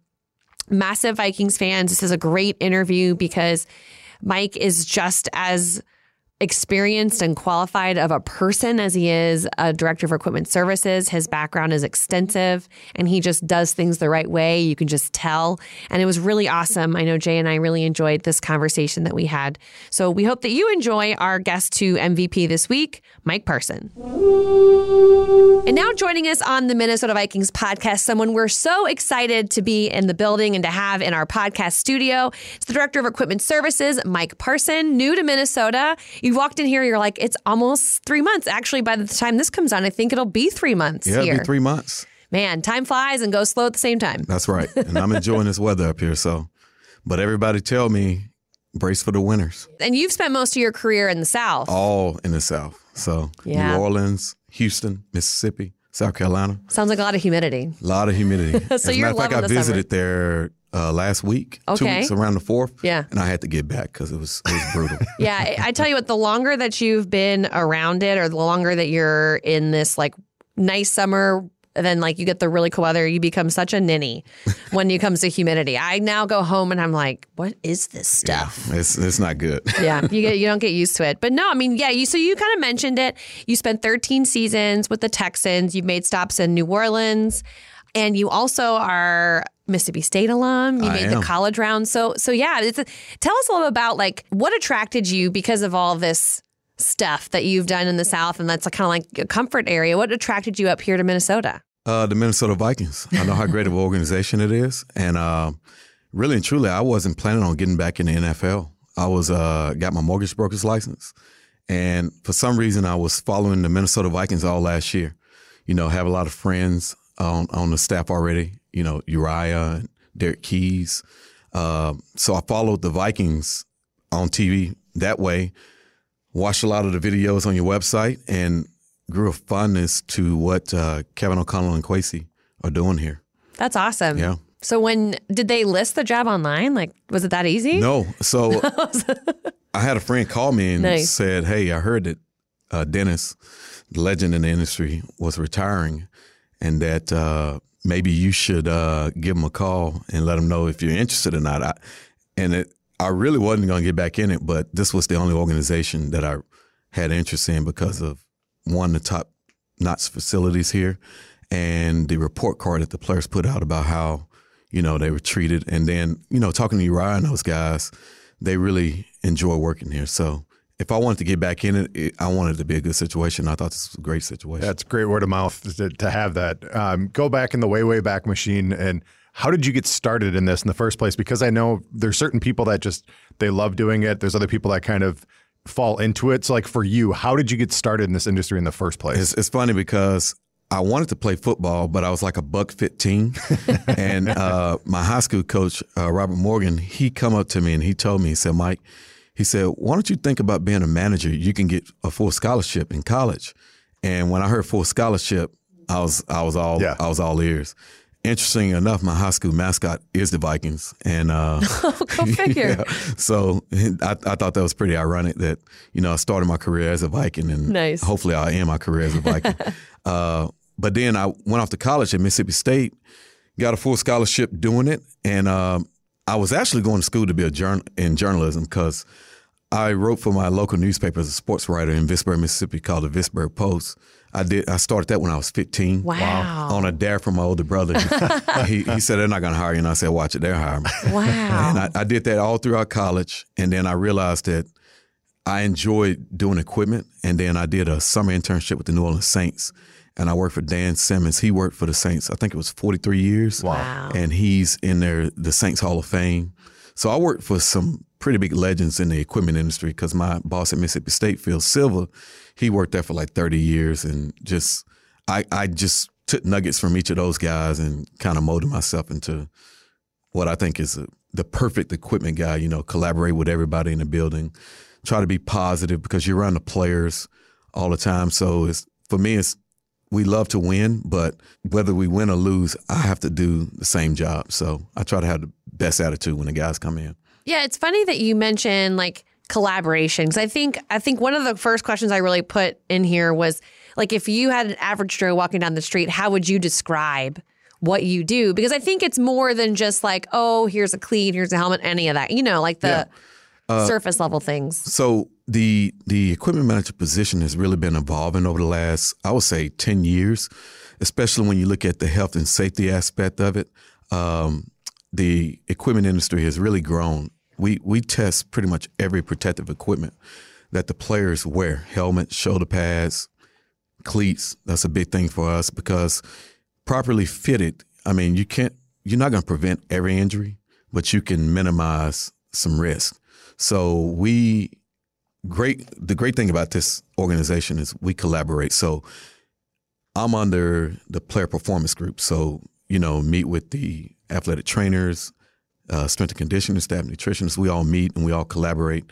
A: massive Vikings fans, this is a great interview because Mike is just as experienced and qualified of a person as he is a director of equipment services. His background is extensive and he just does things the right way. You can just tell. And it was really awesome. I know Jay and I really enjoyed this conversation that we had. So we hope that you enjoy our guest to MVP this week, Mike Parson. And now joining us on the Minnesota Vikings podcast, someone we're so excited to be in the building and to have in our podcast studio. It's the director of equipment services, Mike Parson, new to Minnesota. You walked in here, you're like, it's almost three months. Actually, by the time this comes on, I think it'll be three months
B: Yeah,
A: here.
B: it'll be three months.
A: Man, time flies and goes slow at the same time.
B: That's right. And I'm enjoying this weather up here. So, but everybody tell me, brace for the winters.
A: And you've spent most of your career in the South.
B: All in the South. So,
A: Yeah.
B: New Orleans, Houston, Mississippi, South Carolina.
A: Sounds like a lot of humidity.
B: A lot of humidity. As a
A: you're
B: matter
A: loving
B: I
A: the summer.
B: visited there uh, last week, two
A: Okay.
B: weeks around the fourth.
A: Yeah.
B: And I had to get back because it was it was brutal.
A: Yeah, I I tell you what, the longer that you've been around it or the longer that you're in this like nice summer, then like you get the really cool weather, you become such a ninny when it comes to humidity. I now go home and I'm like, what is this stuff?
B: it's it's not good.
A: Yeah, you get you don't get used to it. But no, I mean, yeah, you so you kind of mentioned it. You spent 13 seasons with the Texans. You've made stops in New Orleans, and you also are Mississippi State alum. You
B: I
A: made the college round. So so yeah, it's a, tell us a little about like what attracted you because of all this stuff that you've done in the South, and that's kind of like a comfort area. What attracted you up here to Minnesota?
B: Uh, the Minnesota Vikings. I know how great of an organization it is, and uh, really and truly, I wasn't planning on getting back in the NFL. I was uh, got my mortgage broker's license, and for some reason, I was following the Minnesota Vikings all last year. You know, have a lot of friends on on the staff already. You know, Uriah, and Derek Keys. Uh, so I followed the Vikings on TV that way. Watched a lot of the videos on your website and grew a fondness to what uh, Kevin O'Connell and Kwesi are doing here.
A: That's awesome.
B: Yeah.
A: So when did they list the job online? Like, was it that easy?
B: No, so I had a friend call me and
A: Nice.
B: said, "Hey, I heard that uh, Dennis, the legend in the industry, was retiring, and that uh, maybe you should uh, give them a call and let them know if you're interested or not." I, and it, I really wasn't going to get back in it, but this was the only organization that I had interest in because of one, of the top notch facilities here, and the report card that the players put out about how you know they were treated, and then you know talking to Uriah and those guys, they really enjoy working here. So if I wanted to get back in it, it I wanted it to be a good situation. I thought this was a great situation.
D: That's great word of mouth to, to have that. Um, go back in the way, way back machine. And how did you get started in this in the first place? Because I know there's certain people that just, they love doing it. There's other people that kind of fall into it. So, like for you, how did you get started in this industry in the first place?
B: It's, it's funny because I wanted to play football, but I was like a buck 15. and uh, my high school coach, uh, Robert Morgan, he come up to me and he told me, he said, Mike, he said, why don't you think about being a manager? You can get a full scholarship in college. And when I heard full scholarship, I was I was all
D: Yeah.
B: I was all ears. Interesting enough, my high school mascot is the Vikings, and uh,
A: Go figure.
B: yeah. So I, I thought that was pretty ironic that you know I started my career as a Viking, and
A: Nice.
B: hopefully I end my career as a Viking. uh, but then I went off to college at Mississippi State, got a full scholarship doing it, and um, I was actually going to school to be a journal in journalism because I wrote for my local newspaper as a sports writer in Vicksburg, Mississippi, called the Vicksburg Post. I did. I started that when I was 15
A: Wow.
B: on a dare from my older brother. he, he said they're not going to hire you, and I said, "Watch it, they're hiring me."
A: Wow.
B: And I, I did that all throughout college. And then I realized that I enjoyed doing equipment. And then I did a summer internship with the New Orleans Saints. And I worked for Dan Simmons. He worked for the Saints, I think it was 43 years.
A: Wow.
B: And he's in there, the Saints Hall of Fame. So I worked for some pretty big legends in the equipment industry because my boss at Mississippi State, Phil Silva, he worked there for like 30 years. And just, I, I just took nuggets from each of those guys and kind of molded myself into what I think is a, the perfect equipment guy. You know, collaborate with everybody in the building, try to be positive because you're around the players all the time. So it's for me, it's we love to win, but whether we win or lose, I have to do the same job. So I try to have the best attitude when the guys come in.
A: Yeah, it's funny that you mention like collaboration because I think I think one of the first questions I really put in here was like if you had an average Joe walking down the street, how would you describe what you do? Because I think it's more than just like, oh, here's a cleat, here's a helmet, any of that. You know, like the
B: Yeah.
A: Uh, surface level things.
B: So the the equipment manager position has really been evolving over the last, I would say, ten years, especially when you look at the health and safety aspect of it. Um, the equipment industry has really grown. We we test pretty much every protective equipment that the players wear: helmets, shoulder pads, cleats. That's a big thing for us because properly fitted. I mean, you can't. You're not going to prevent every injury, but you can minimize some risk. So we great. The great thing about this organization is we collaborate. So I'm under the player performance group. So you know, meet with the athletic trainers, uh, strength and conditioning staff, nutritionists. We all meet and we all collaborate,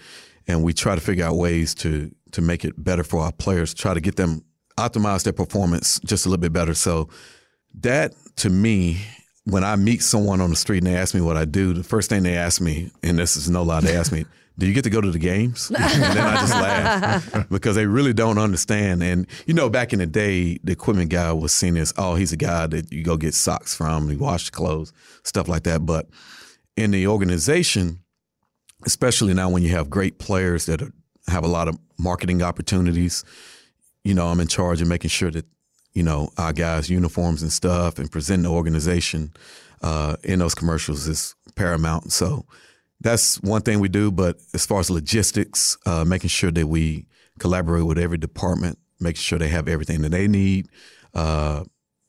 B: and we try to figure out ways to to make it better for our players. Try to get them optimize their performance just a little bit better. So that to me, when I meet someone on the street and they ask me what I do, the first thing they ask me, and this is no lie, they ask me, "Do you get to go to the games?" and then I just laugh because they really don't understand. And you know, back in the day, the equipment guy was seen as, "Oh, he's a guy that you go get socks from, and wash clothes, stuff like that." But in the organization, especially now when you have great players that are, have a lot of marketing opportunities, you know, I'm in charge of making sure that you know our guys' uniforms and stuff and presenting the organization uh, in those commercials is paramount. So that's one thing we do. But as far as logistics, uh, making sure that we collaborate with every department, making sure they have everything that they need uh,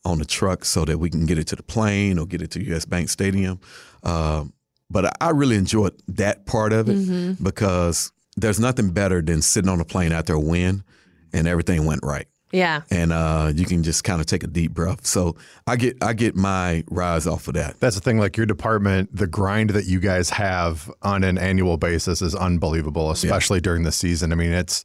B: on the truck so that we can get it to the plane or get it to US Bank Stadium. Um, but I- really enjoyed that part of it because there's nothing better than sitting on a plane after a win and everything went right
A: Yeah.
B: and uh, you can just kind of take a deep breath. So I get I get my rise off of that.
D: That's the thing. Like your department, the grind that you guys have on an annual basis is unbelievable, especially during the season. I mean, it's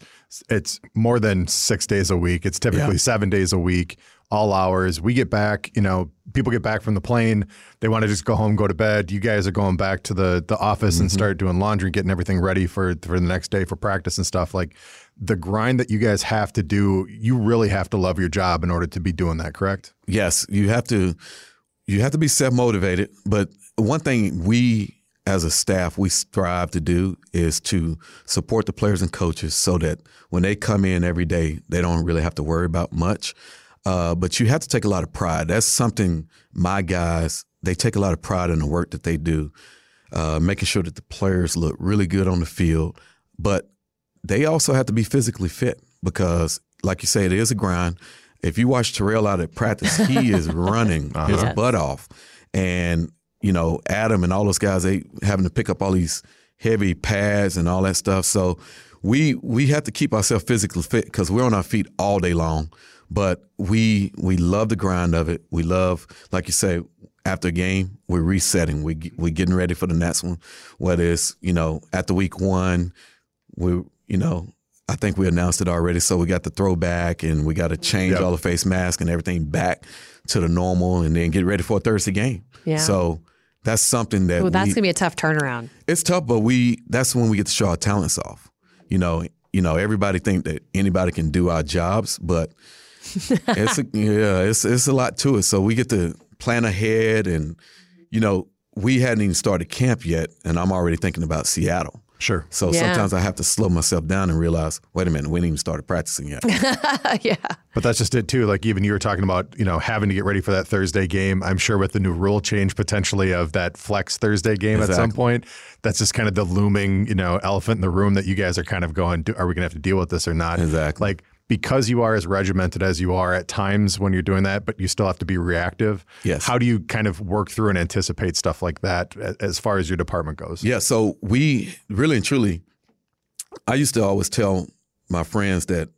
D: it's more than six days a week. It's typically
B: Yeah.
D: seven days a week, all hours. We get back. You know, people get back from the plane. They want to just go home, go to bed. You guys are going back to the the office and mm-hmm. start doing laundry, getting everything ready for for the next day for practice and stuff. Like the grind that you guys have to do. You really have to love your job in order to be doing that. Correct?
B: Yes, you have to you have to be self motivated. But one thing we as a staff we strive to do is to support the players and coaches so that when they come in every day, they don't really have to worry about much. Uh, but you have to take a lot of pride. That's something my guys they take a lot of pride in the work that they do, uh, making sure that the players look really good on the field. But they also have to be physically fit because, like you say, it is a grind. If you watch Terrell out at practice, he is running his
A: Yes.
B: butt off, and you know Adam and all those guys they having to pick up all these heavy pads and all that stuff. So we we have to keep ourselves physically fit because we're on our feet all day long. But we we love the grind of it. We love, like you say, after a game, we're resetting. We we getting ready for the next one. Whether it's you know after week one, we you know I think we announced it already. So we got the throwback and we got to change
D: Yep.
B: all the face mask and everything back to the normal, and then get ready for a Thursday game.
A: Yeah.
B: So that's something that
A: Well, that's
B: we,
A: gonna be a tough turnaround.
B: it's tough, but we that's when we get to show our talents off. You know, you know, everybody think that anybody can do our jobs, but it's a, yeah, it's it's a lot to it. So we get to plan ahead, and you know, we hadn't even started camp yet, and I'm already thinking about Seattle.
D: Sure.
B: So
A: Yeah.
B: sometimes I have to slow myself down and realize, wait a minute, we didn't even started practicing yet.
A: yeah.
D: But that's just it too. Like even you were talking about, you know, having to get ready for that Thursday game. I'm sure with the new rule change potentially of that flex Thursday game at some point, that's just kind of the looming, you know, elephant in the room that you guys are kind of going, are we going to have to deal with this or not?
B: Exactly.
D: Like because you are as regimented as you are at times when you're doing that, but you still have to be reactive.
B: Yes.
D: How do you kind of work through and anticipate stuff like that as far as your department goes?
B: Yeah, so we really and truly, I used to always tell my friends that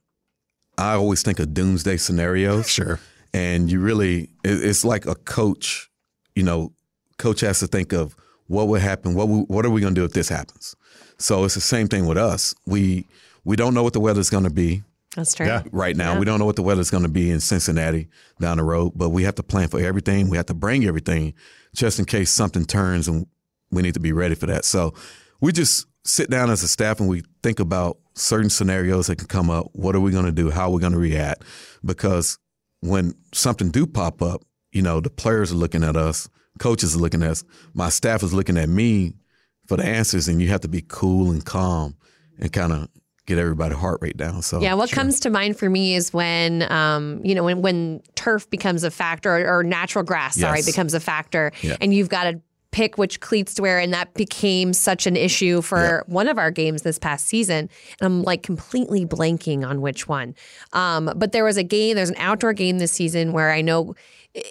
B: I always think of doomsday scenarios.
D: Sure.
B: And you really, it's like a coach, you know, coach has to think of what would happen, what, we, what are we going to do if this happens? So it's the same thing with us. We, we don't know what the weather's going to be.
A: That's true.
D: Yeah.
B: right now.
A: Yeah.
B: We don't know what the weather's going to be in Cincinnati down the road, but we have to plan for everything. We have to bring everything just in case something turns and we need to be ready for that. So we just sit down as a staff and we think about certain scenarios that can come up. What are we going to do? How are we going to react? Because when something do pop up, you know, the players are looking at us, coaches are looking at us, my staff is looking at me for the answers, and you have to be cool and calm and kind of get everybody's heart rate down. So
A: Yeah, what comes to mind for me is when, um, you know, when when turf becomes a factor or, or natural grass, sorry,
B: Yes.
A: becomes a factor,
B: Yeah.
A: and you've got to pick which cleats to wear, and that became such an issue for one of our games this past season. And I'm like completely blanking on which one. Um, but there was a game, there's an outdoor game this season where I know. it-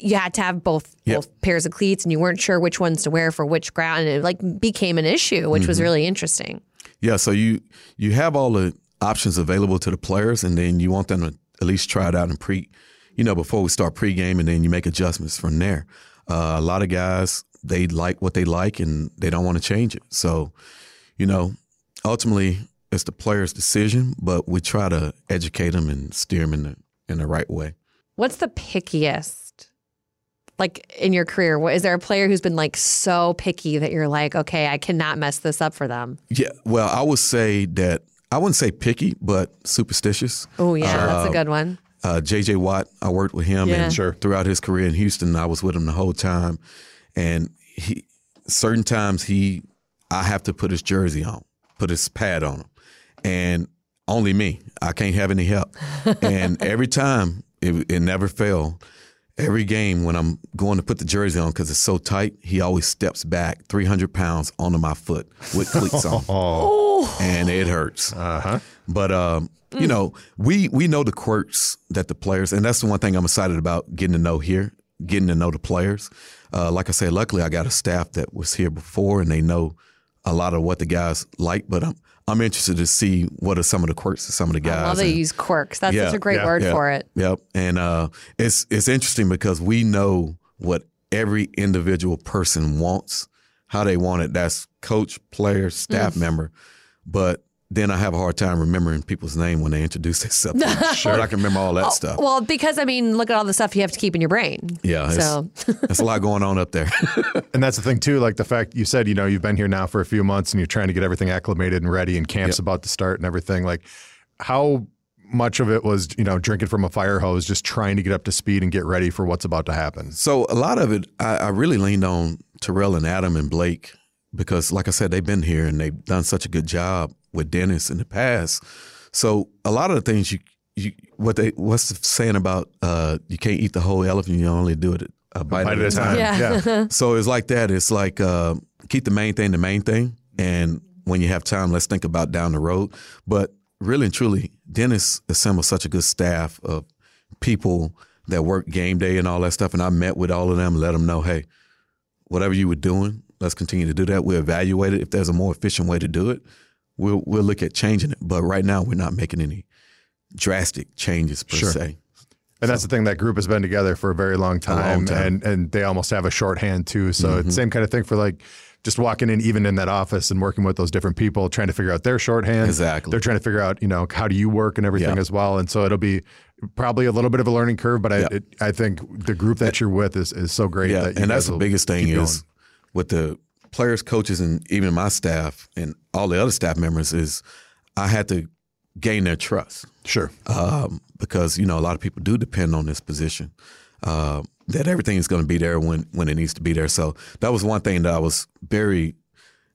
A: you had to have both
B: Yep.
A: both pairs of cleats, and you weren't sure which ones to wear for which ground, and it like became an issue, which
B: Mm-hmm.
A: was really interesting.
B: Yeah, so you you have all the options available to the players, and then you want them to at least try it out and pre, you know, before we start pregame, and then you make adjustments from there. Uh, a lot of guys they like what they like, and they don't want to change it. So, you know, ultimately it's the player's decision, but we try to educate them and steer them in the in the right way.
A: What's the pickiest? Like in your career, what, is there a player who's been like so picky that you're like, okay, I cannot mess this up for them?
B: Yeah, well, I would say that I wouldn't say picky, but superstitious.
A: Oh yeah, that's a
B: Uh,
A: good one.
B: uh, J.J. Watt. I worked with him,
A: Yeah.
B: and
D: Sure.
B: throughout his career in Houston, I was with him the whole time. And he, certain times, he, I have to put his jersey on, put his pad on him, and only me. I can't have any help. and every time, it, it never failed. Every game when I'm going to put the jersey on because it's so tight, he always steps back 300 pounds onto my foot with cleats on,
D: Oh,
B: and it hurts.
D: uh huh.
B: But um, you know, we we know the quirks that the players, and that's the one thing I'm excited about getting to know here, getting to know the players. Uh, like I said, luckily I got a staff that was here before, and they know a lot of what the guys like. But I'm I'm interested to see what are some of the quirks of some of the guys.
A: I love that you use quirks. That's
B: Yeah,
A: such a great
D: yeah,
A: word
B: yeah.
A: for it.
B: Yep, and uh, it's it's interesting because we know what every individual person wants, how they want it. That's coach, player,
A: Mm.
B: staff member, but then I have a hard time remembering people's name when they introduce themselves. sure, I can remember all that oh, stuff.
A: Oh, Well, because I mean, look at all the stuff you have to keep in your brain.
B: yeah,
A: So
B: there's a lot going on up there.
D: And that's the thing too, like the fact you said, you know, you've been here now for a few months and you're trying to get everything acclimated and ready and camp's about to start and everything. Like how much of it was, you know, drinking from a fire hose, just trying to get up to speed and get ready for what's about to happen.
B: So a lot of it, I, I really leaned on Terrell and Adam and Blake because, like I said, they've been here and they've done such a good job with Dennis in the past. So a lot of the things you, you what they what's the saying about uh, you can't eat the whole elephant, you only do it a bite,
D: Bite
B: at a time.
A: Yeah.
D: yeah.
B: So it's like that. It's like uh, keep the main thing the main thing, and when you have time, let's think about down the road. But really and truly, Dennis assembled such a good staff of people that work game day and all that stuff. And I met with all of them, let them know, hey, whatever you were doing, let's continue to do that. We'll evaluate it. If there's a more efficient way to do it, we'll we'll look at changing it. But right now, we're not making any drastic changes per
D: Sure.
B: se.
D: And that's the thing. That group has been together for a very long time,
B: time.
D: and and they almost have a shorthand too. So it's the same kind of thing for like just walking in, even in that office, and working with those different people, trying to figure out their shorthand.
B: Exactly.
D: They're trying to figure out, you know, how do you work and everything
B: Yeah.
D: as well. And so it'll be probably a little bit of a learning curve, but I
B: Yeah.
D: it, I think the group that you're with is, is so great.
B: Yeah, and that's the biggest thing is with the players, coaches, and even my staff and all the other staff members is I had to gain their trust
D: sure.
B: um, because you know a lot of people do depend on this position. Uh, that everything is going to be there when when it needs to be there. So that was one thing that I was very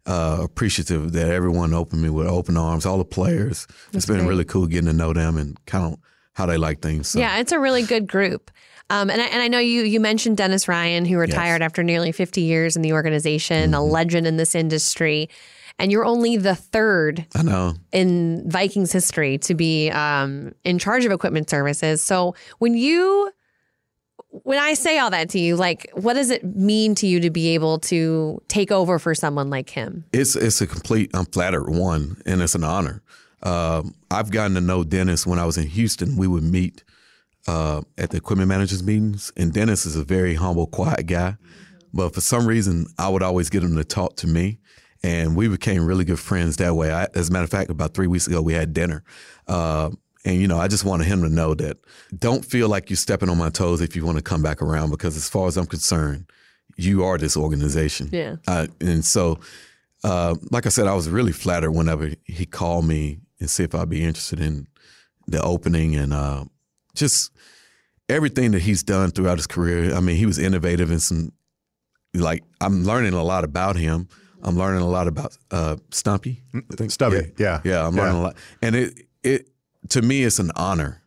B: uh, appreciative that everyone opened me with open arms. All the players. it's been
A: great.
B: really cool getting to know them and kind of how they like things. So.
A: Yeah, it's a really good group. Um, and, I, and I know you you mentioned Dennis Ryan, who retired after nearly 50 years in the organization,
B: Mm-hmm.
A: a legend in this industry. And you're only the third
B: I know.
A: in Vikings history to be um, in charge of equipment services. So when you, when I say all that to you, like, what does it mean to you to be able to take over for someone like him?
B: It's it's a complete. I'm flattered one, and it's an honor. Um, I've gotten to know Dennis when I was in Houston. We would meet uh, at the equipment managers meetings, and Dennis is a very humble, quiet guy. But for some reason, I would always get him to talk to me, and we became really good friends that way. I, as a matter of fact, about three weeks ago, we had dinner. Uh, and you know, I just wanted him to know that don't feel like you're stepping on my toes if you want to come back around, because as far as I'm concerned, you are this organization.
A: Yeah.
B: Uh, and so, uh, like I said, I was really flattered whenever he called me and see if I'd be interested in the opening and uh, just everything that he's done throughout his career. I mean, he was innovative in some like I'm learning a lot about him. I'm learning a lot about uh, Stumpy. I think.
D: Stubby, yeah.
B: yeah, I'm
D: Yeah.
B: learning a lot, and it it to me it's an honor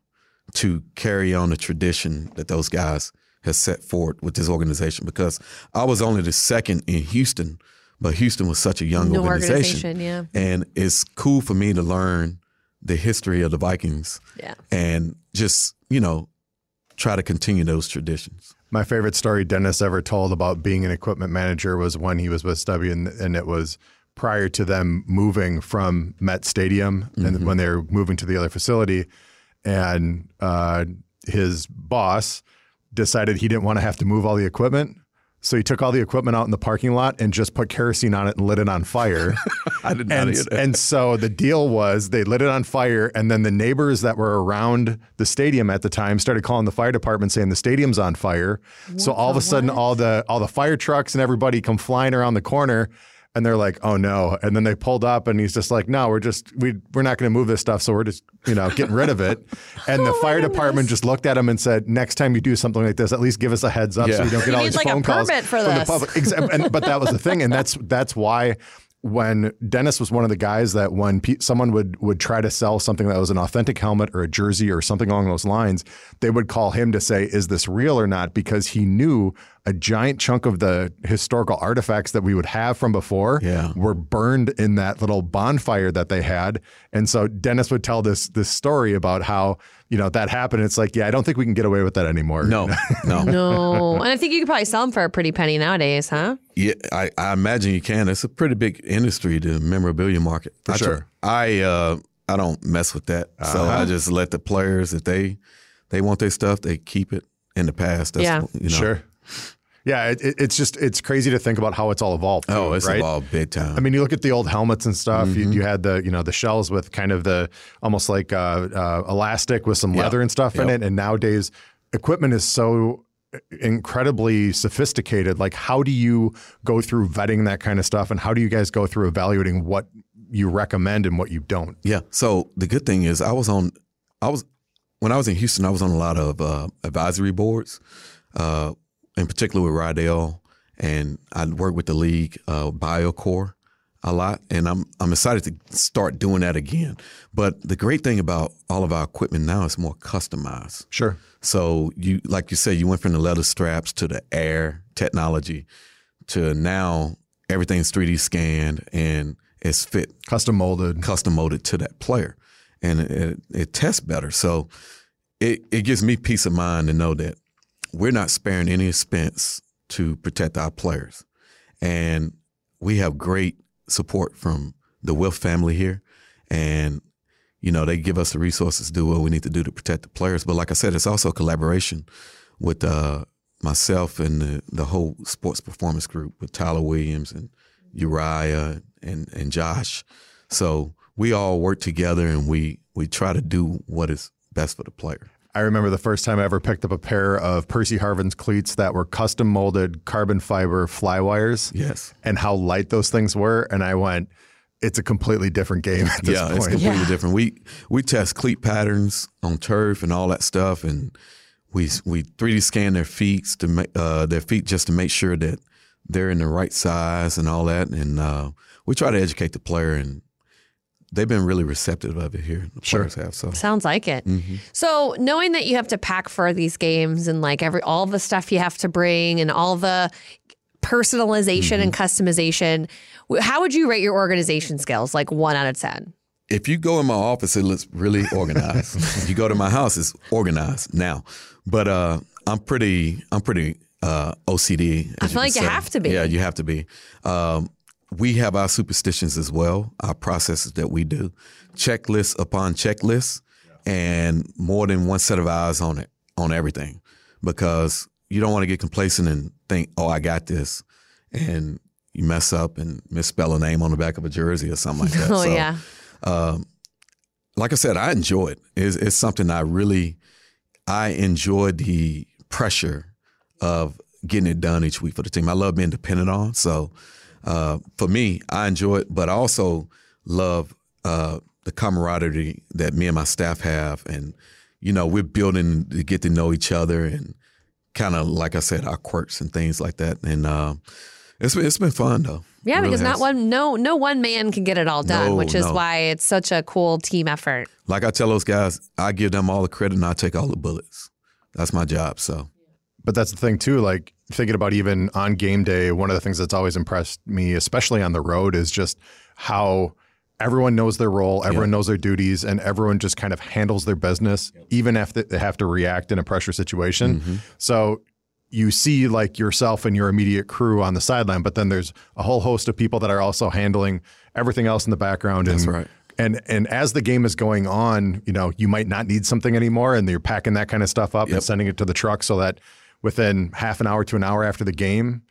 B: to carry on the tradition that those guys has set forward with this organization because I was only the second in Houston, but Houston was such a young
A: New
B: organization,
A: organization, yeah.
B: and it's cool for me to learn the history of the Vikings
A: Yeah.
B: and just you know try to continue those traditions.
D: My favorite story Dennis ever told about being an equipment manager was when he was with Stubby, and, and it was prior to them moving from Met Stadium and when they were moving to the other facility. And uh, his boss decided he didn't want to have to move all the equipment. So he took all the equipment out in the parking lot and just put kerosene on it and lit it on fire.
B: I did not
D: and,
B: hear that.
D: and so the deal was they lit it on fire, and then the neighbors that were around the stadium at the time started calling the fire department saying the stadium's on fire. so all of a sudden, all the all the fire trucks and everybody come flying around the corner. And they're like, "Oh no!" And then they pulled up, and he's just like, "No, we're just we we're not going to move this stuff, so we're just you know getting rid of it." And the oh fire department just looked at him and said, "Next time you do something like this, at least give us a heads up so
B: Yeah.
D: you don't get
A: You
D: all
A: need,
D: these
A: like, a
D: phone calls
A: permit for
D: from the public." Exa- and, but that was the thing, and that's that's why when Dennis was one of the guys that when pe- someone would would try to sell something that was an authentic helmet or a jersey or something along those lines, they would call him to say, "Is this real or not?" Because he knew a giant chunk of the historical artifacts that we would have from before
B: Yeah.
D: were burned in that little bonfire that they had. And so Dennis would tell this this story about how you know that happened. It's like, yeah, I don't think we can get away with that anymore.
B: No, no.
A: No. and I think you could probably sell them for a pretty penny nowadays, huh?
B: Yeah, I, I imagine you can. It's a pretty big industry, the memorabilia market.
D: For
B: I tr-
D: sure.
B: I uh, I don't mess with that. So
D: Uh-huh.
B: I just let the players, if they they want their stuff, they keep it in the past. That's,
A: Yeah.
B: you know.
D: Sure. Yeah, it, it- it's just it's crazy to think about how it's all evolved. too,
B: Oh, it's
D: right?
B: evolved big time.
D: I mean, you look at the old helmets and stuff.
B: Mm-hmm.
D: You, you had the you know the shells with kind of the almost like uh, uh, elastic with some leather and stuff in it. And nowadays, equipment is so incredibly sophisticated. Like, how do you go through vetting that kind of stuff, and how do you guys go through evaluating what you recommend and what you don't?
B: Yeah. So the good thing is, I was on, I was when I was in Houston, I was on a lot of uh, advisory boards, uh, in particular with Riddell, and I work with the league, uh, BioCore, a lot, and I'm I'm excited to start doing that again. But the great thing about all of our equipment now is more customized.
D: Sure.
B: So you, like you said, you went from the leather straps to the air technology to now everything's 3D scanned and it's fit
D: Custom molded.
B: custom molded to that player, and it, it, it tests better. So it it gives me peace of mind to know that we're not sparing any expense to protect our players, and we have great support from the Wilf family here, and you know they give us the resources to do what we need to do to protect the players. But like I said, it's also a collaboration with uh, myself and the, the whole sports performance group with Tyler Williams and Uriah and, and Josh. So we all work together and we, we try to do what is best for the player.
D: I remember the first time I ever picked up a pair of Percy Harvin's cleats that were custom molded carbon fiber fly wires.
B: Yes.
D: and how light those things were. And I went, it's a completely different game at this
B: yeah, it's
D: point.
B: completely
A: Yeah.
B: different. We we test cleat patterns on turf and all that stuff, and we we 3D scan their feet to make uh, their feet just to make sure that they're in the right size and all that. And uh, we try to educate the player, and they've been really receptive of it here. The
D: Sure.
B: players have so.
A: Sounds like it.
B: Mm-hmm.
A: So knowing that you have to pack for these games and like every all the stuff you have to bring and all the personalization and
B: Mm-hmm.
A: customization, how would you rate your organization skills? Like one out of ten.
B: if you go in my office, it looks really organized. if you go to my house, it's organized now. But uh, I'm pretty, I'm pretty uh, OCD.
A: I feel like you have to be.
B: Yeah, you have to be. Um, we have our superstitions as well, our processes that we do, checklists upon checklists, and more than one set of eyes on it, on everything, because you don't want to get complacent and think, "Oh, I got this," and you mess up and misspell a name on the back of a jersey or something like that.
A: Oh
B: So,
A: yeah.
B: um, like I said, I enjoy it. It's, it's something I really, I enjoy the pressure of getting it done each week for the team. I love being dependent on. So uh, for me, I enjoy it, but I also love uh, the camaraderie that me and my staff have, and you know, we're building to get to know each other and kind of, like I said, our quirks and things like that. And uh, it's it's been fun though.
A: Yeah,
B: really
A: because not one no no one man can get it all done,
B: No,
A: which is
B: no.
A: why it's such a cool team effort.
B: Like I tell those guys, I give them all the credit and I take all the bullets. That's my job. So
D: But that's the thing too. Like thinking about even on game day, one of the things that's always impressed me, especially on the road, is just how everyone knows their role, everyone knows their duties, and everyone just kind of handles their business, even if they have to react in a pressure situation. Mm-hmm. So you see like yourself and your immediate crew on the sideline, but then there's a whole host of people that are also handling everything else in the background.
B: That's
D: and,
B: right.
D: And and as the game is going on, you know, you might not need something anymore, and you're packing that kind of stuff up and sending it to the truck so that within half an hour to an hour after the game,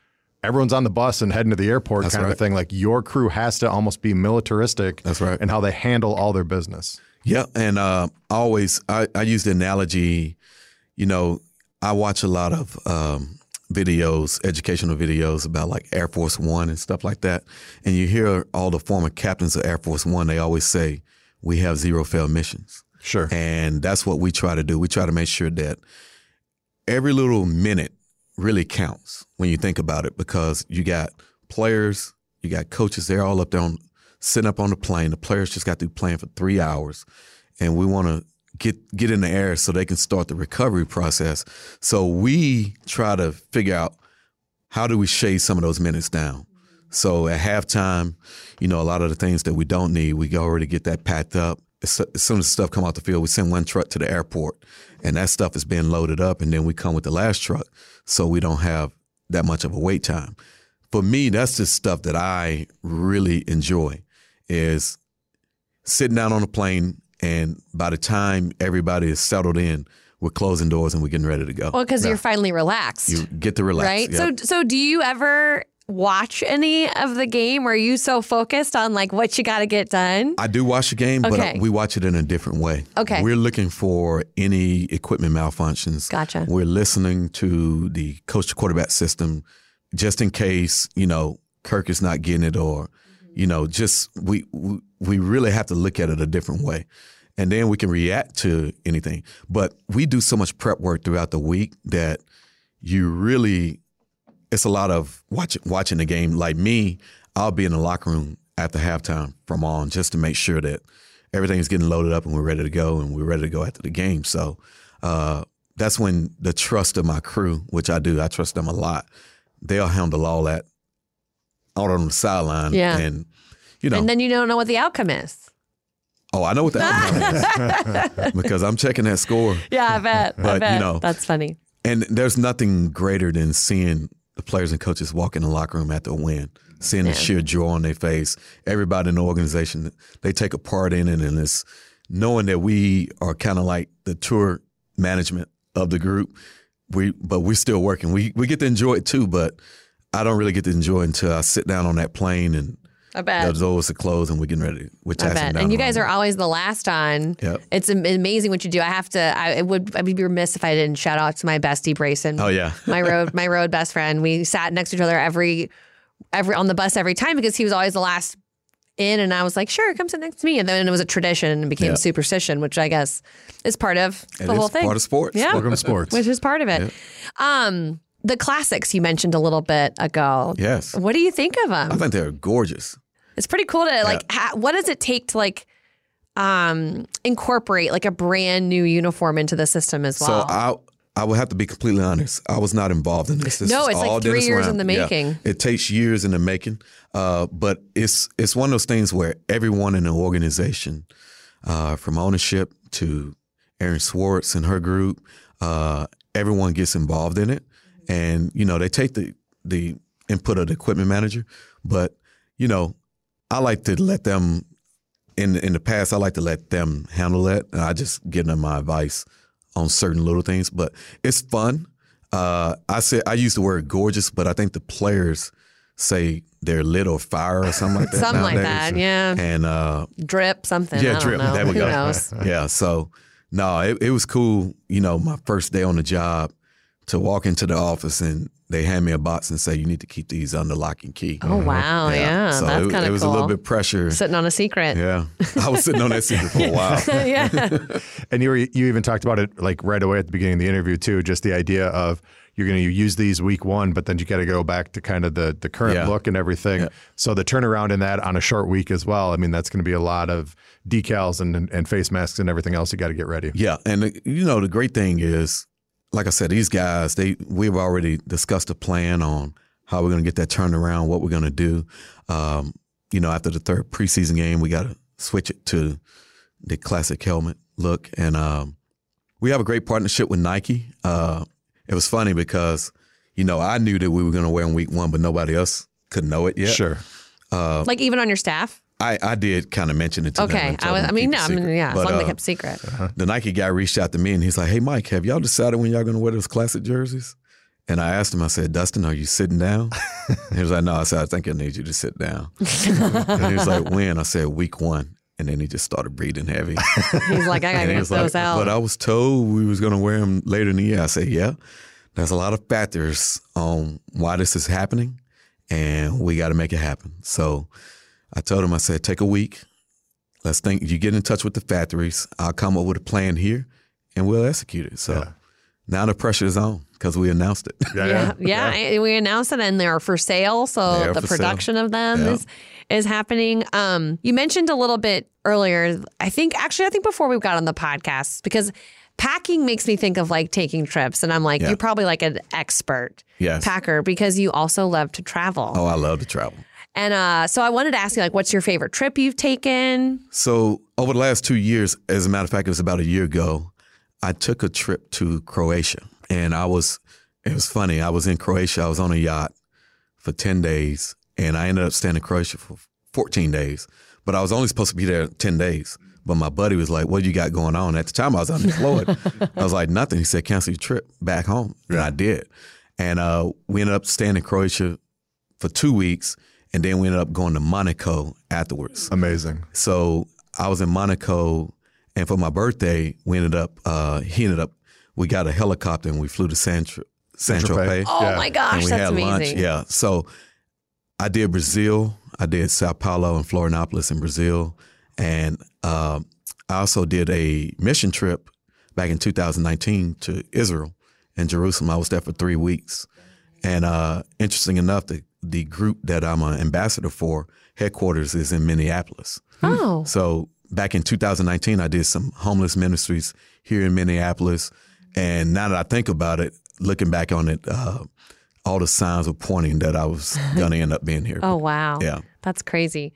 D: everyone's on the bus and heading to the airport,
B: That's
D: kind of a thing. Like your crew has to almost be militaristic.
B: That's right.
D: in how they handle all their business.
B: Yeah, and uh, always I, I use the analogy. You know, I watch a lot of um, videos, educational videos about like Air Force One and stuff like that, and you hear all the former captains of Air Force One. They always say we have zero failed missions,
D: Sure.
B: and that's what we try to do. We try to make sure that every little minute really counts when you think about it, because you got players, you got coaches. They're all up there on sitting up on the plane. The players just got through playing for three hours, and we want to get get in the air so they can start the recovery process. So we try to figure out how do we shave some of those minutes down. So at halftime, you know, a lot of the things that we don't need, we already get that packed up. As soon as the stuff come out the field, we send one truck to the airport, and that stuff is being loaded up, and then we come with the last truck, so we don't have that much of a wait time. For me, that's just stuff that I really enjoy. Is sitting down on a plane, and by the time everybody is settled in, we're closing doors and we're getting ready to go.
A: Well, because you're finally relaxed,
B: You get to relax.
A: right?
B: Yep.
A: So so do you ever watch any of the game? Or are you so focused on like what you got to get done?
B: I do watch the game, uh,
A: Okay.
B: but we watch it in a different way.
A: Okay.
B: We're looking for any equipment malfunctions.
A: Gotcha.
B: We're listening to the coach to quarterback system just in case, you know, Kirk is not getting it or, you know, just we we we really have to look at it a different way. And then we can react to anything. But we do so much prep work throughout the week that you really it's a lot of watching watching the game. Like me, I'll be in the locker room after halftime from on just to make sure that everything's getting loaded up and we're ready to go and we're ready to go after the game. So uh, that's when the trust of my crew, which I do, I trust them a lot. They'll handle all that out on the sideline.
A: Yeah.
B: And you know,
A: and then you don't know what the outcome is.
B: oh, I know what the outcome is because I'm checking that score.
A: Yeah, I bet. I
B: But, you know-
A: That's funny.
B: And there's nothing greater than seeing the players and coaches walk in the locker room after a win, seeing the sheer joy on their face. Everybody in the organization, they take a part in it, and it's knowing that we are kind of like the tour management of the group. We, but we're still working. We we get to enjoy it too, but I don't really get to enjoy it until I sit down on that plane and
A: I
B: the
A: bet.
B: doors are closed and we're getting ready. We're
A: I
B: taxing
A: bet. And you guys are always the last on.
B: Yep.
A: It's amazing what you do. I have to. I it would. I'd be remiss if I didn't shout out to my bestie Brayson.
B: Oh yeah.
A: my road my road best friend. We sat next to each other every every on the bus every time because he was always the last in and I was like, sure, come sit next to me. And then it was a tradition and became
B: Yeah.
A: superstition, which I guess is part of
B: It
A: the whole thing.
B: part of sports.
A: Yeah.
D: Welcome to sports.
A: which is part of it. Um, the classics you mentioned a little bit ago.
B: Yes.
A: What do you think of them?
B: I think they're gorgeous.
A: It's pretty cool to like. Ha- what does it take to like um incorporate like a brand new uniform into the system as well?
B: So I I would have to be completely honest. I was not involved in this. This
A: No, it's like three years
B: Ram.
A: in the
B: Yeah.
A: making.
B: It takes years in the making, uh, but it's it's one of those things where everyone in the organization, uh, from ownership to Erin Swartz and her group, uh, everyone gets involved in it, and you know they take the the input of the equipment manager, but you know I like to let them. In in the past, I like to let them handle that, and I just give them my advice on certain little things. But it's fun. Uh, I said I use the word gorgeous, but I think the players say they're lit or fire or something like that.
A: Something like that, yeah.
B: And uh,
A: Drip something.
B: yeah,
A: I don't
B: drip.
A: know.
B: There we
A: Who
B: go.
A: knows?
B: yeah. So no, it, it was cool. You know, my first day on the job to walk into the office and they hand me a box and say you need to keep these under lock and key.
A: Oh wow, yeah,
B: So
A: that's
B: it,
A: kind
B: it was
A: cool.
B: a little bit pressure.
A: Sitting on a secret.
B: Yeah, I was sitting on that secret for a while.
A: yeah.
D: And you were you even talked about it like right away at the beginning of the interview too, just the idea of you're going to use these week one, but then you got to go back to kind of the the current
B: Yeah.
D: look and everything. So the turnaround in that on a short week as well. I mean, that's going to be a lot of decals and and face masks and everything else you got to get ready.
B: Yeah, and uh, you know the great thing is, like I said, these guys they we've already discussed a plan on how we're going to get that turned around, what we're going to do. Um, you know, after the third preseason game, we got to switch it to the classic helmet look, and um, we have a great partnership with Nike. Uh, it was funny because you know I knew that we were going to wear in week one, but nobody else could know it yet.
D: Sure.
A: Like even on your staff.
B: I, I did kind of mention it to them.
A: Okay. I was. I mean, no. I mean, yeah. As long as they
B: uh,
A: kept secret.
B: the Nike guy reached out to me and he's like, "Hey, Mike, have y'all decided when y'all gonna wear those classic jerseys?" And I asked him, I said, "Dustin, are you sitting down?" he was like, "No." I said, "I think I need you to sit down." and he was like, "When?" I said, "Week one." And then he just started breathing heavy.
A: He's like, I gotta get those
B: like,
A: out.
B: "But I was told we was gonna wear them later in the year." I said, "Yeah." There's a lot of factors on why this is happening, and we got to make it happen. So I told him, I said, "Take a week." Let's think. You get in touch with the factories. I'll come up with a plan here, and we'll execute it. So now the pressure is on because we announced it.
A: yeah, yeah. and We announced it, and they're for sale. So the
B: for sale.
A: production of them
B: Yeah.
A: is is happening. Um, you mentioned a little bit earlier. I think actually, I think before we got on the podcast because packing makes me think of like taking trips, and I'm like,
B: Yeah.
A: you're probably like an expert
B: Yes.
A: packer because you also love to travel.
B: Oh, I love to travel.
A: And uh, so I wanted to ask you, like, what's your favorite trip you've taken?
B: So over the last two years, as a matter of fact, it was about a year ago, I took a trip to Croatia, and I was. It was funny. I was in Croatia. I was on a yacht for ten days, and I ended up staying in Croatia for fourteen days. But I was only supposed to be there ten days. But my buddy was like, "What you got going on?" At the time, I was unemployed. I was like, "Nothing." He said, "Cancel your trip back home," and I did. And uh, we ended up staying in Croatia for two weeks, and then we ended up going to Monaco afterwards.
D: Amazing.
B: So I was in Monaco, and for my birthday, we ended up. Uh, he ended up. We got a helicopter and we flew to San San
D: Tropez.
B: Tropez,
A: Oh
D: Yeah.
A: my gosh,
B: and we
A: that's
B: had
A: amazing.
B: lunch. Yeah. So I did Brazil. I did Sao Paulo and Florianopolis in Brazil, and um, I also did a mission trip back in 2019 to Israel and Jerusalem. I was there for three weeks, and uh, interesting enough, the the group that I'm an ambassador for headquarters is in Minneapolis.
A: Oh,
B: So back in 2019, I did some homeless ministries here in Minneapolis. And now that I think about it, looking back on it, uh, all the signs were pointing that I was going to end up being here.
A: oh wow.
B: Yeah.
A: That's crazy.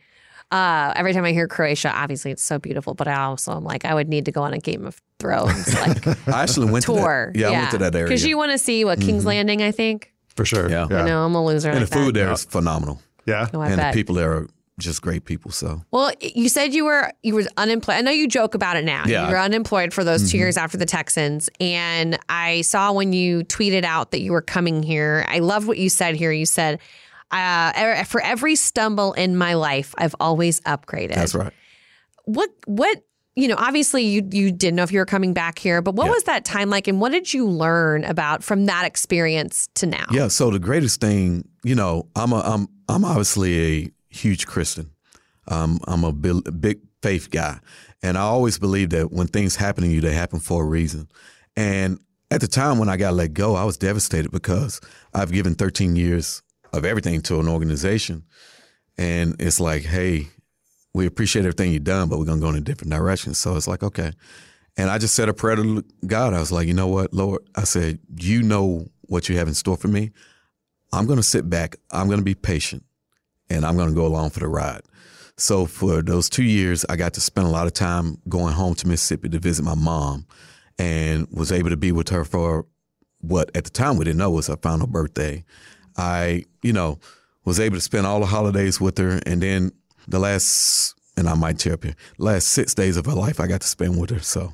A: Uh, every time I hear Croatia, obviously it's so beautiful, but I also am like, I would need to go on a Game of Thrones like
B: I actually went
A: tour.
B: to that. Yeah, I went to that area.
A: because you want to see what King's Landing. I think.
D: For sure.
B: Yeah.
A: I know I'm a loser.
B: and
A: like
B: the food
A: that.
B: there is phenomenal.
D: Yeah.
A: Oh,
B: and
A: bet.
B: the people there are just great people. So
A: Well, you said you were you were unemployed. I know you joke about it now.
B: Yeah. Mm-hmm.
A: You were unemployed for those two years after the Texans, and I saw when you tweeted out that you were coming here. I love what you said here. You said, uh, "For every stumble in my life, I've always upgraded."
B: that's right.
A: What what you know? Obviously, you you didn't know if you were coming back here, but what
B: Yeah.
A: was that time like, and what did you learn about from that experience to now?
B: Yeah. So the greatest thing, you know, I'm a, I'm I'm obviously a huge Christian. Um, I'm a bi- big faith guy, and I always believe that when things happen to you, they happen for a reason. And at the time when I got let go, I was devastated because I've given 13 years of everything to an organization, and it's like, hey, we appreciate everything you've done, but we're gonna go in a different direction. So it's like, okay. And I just said a prayer to God. I was like, you know what, Lord? I said, you know what you have in store for me. I'm going to sit back. I'm going to be patient and I'm going to go along for the ride. So for those two years, I got to spend a lot of time going home to Mississippi to visit my mom and was able to be with her for what at the time we didn't know was her final birthday. I, you know, was able to spend all the holidays with her. And then the last, and I might tear up here, last six days of her life, I got to spend with her. So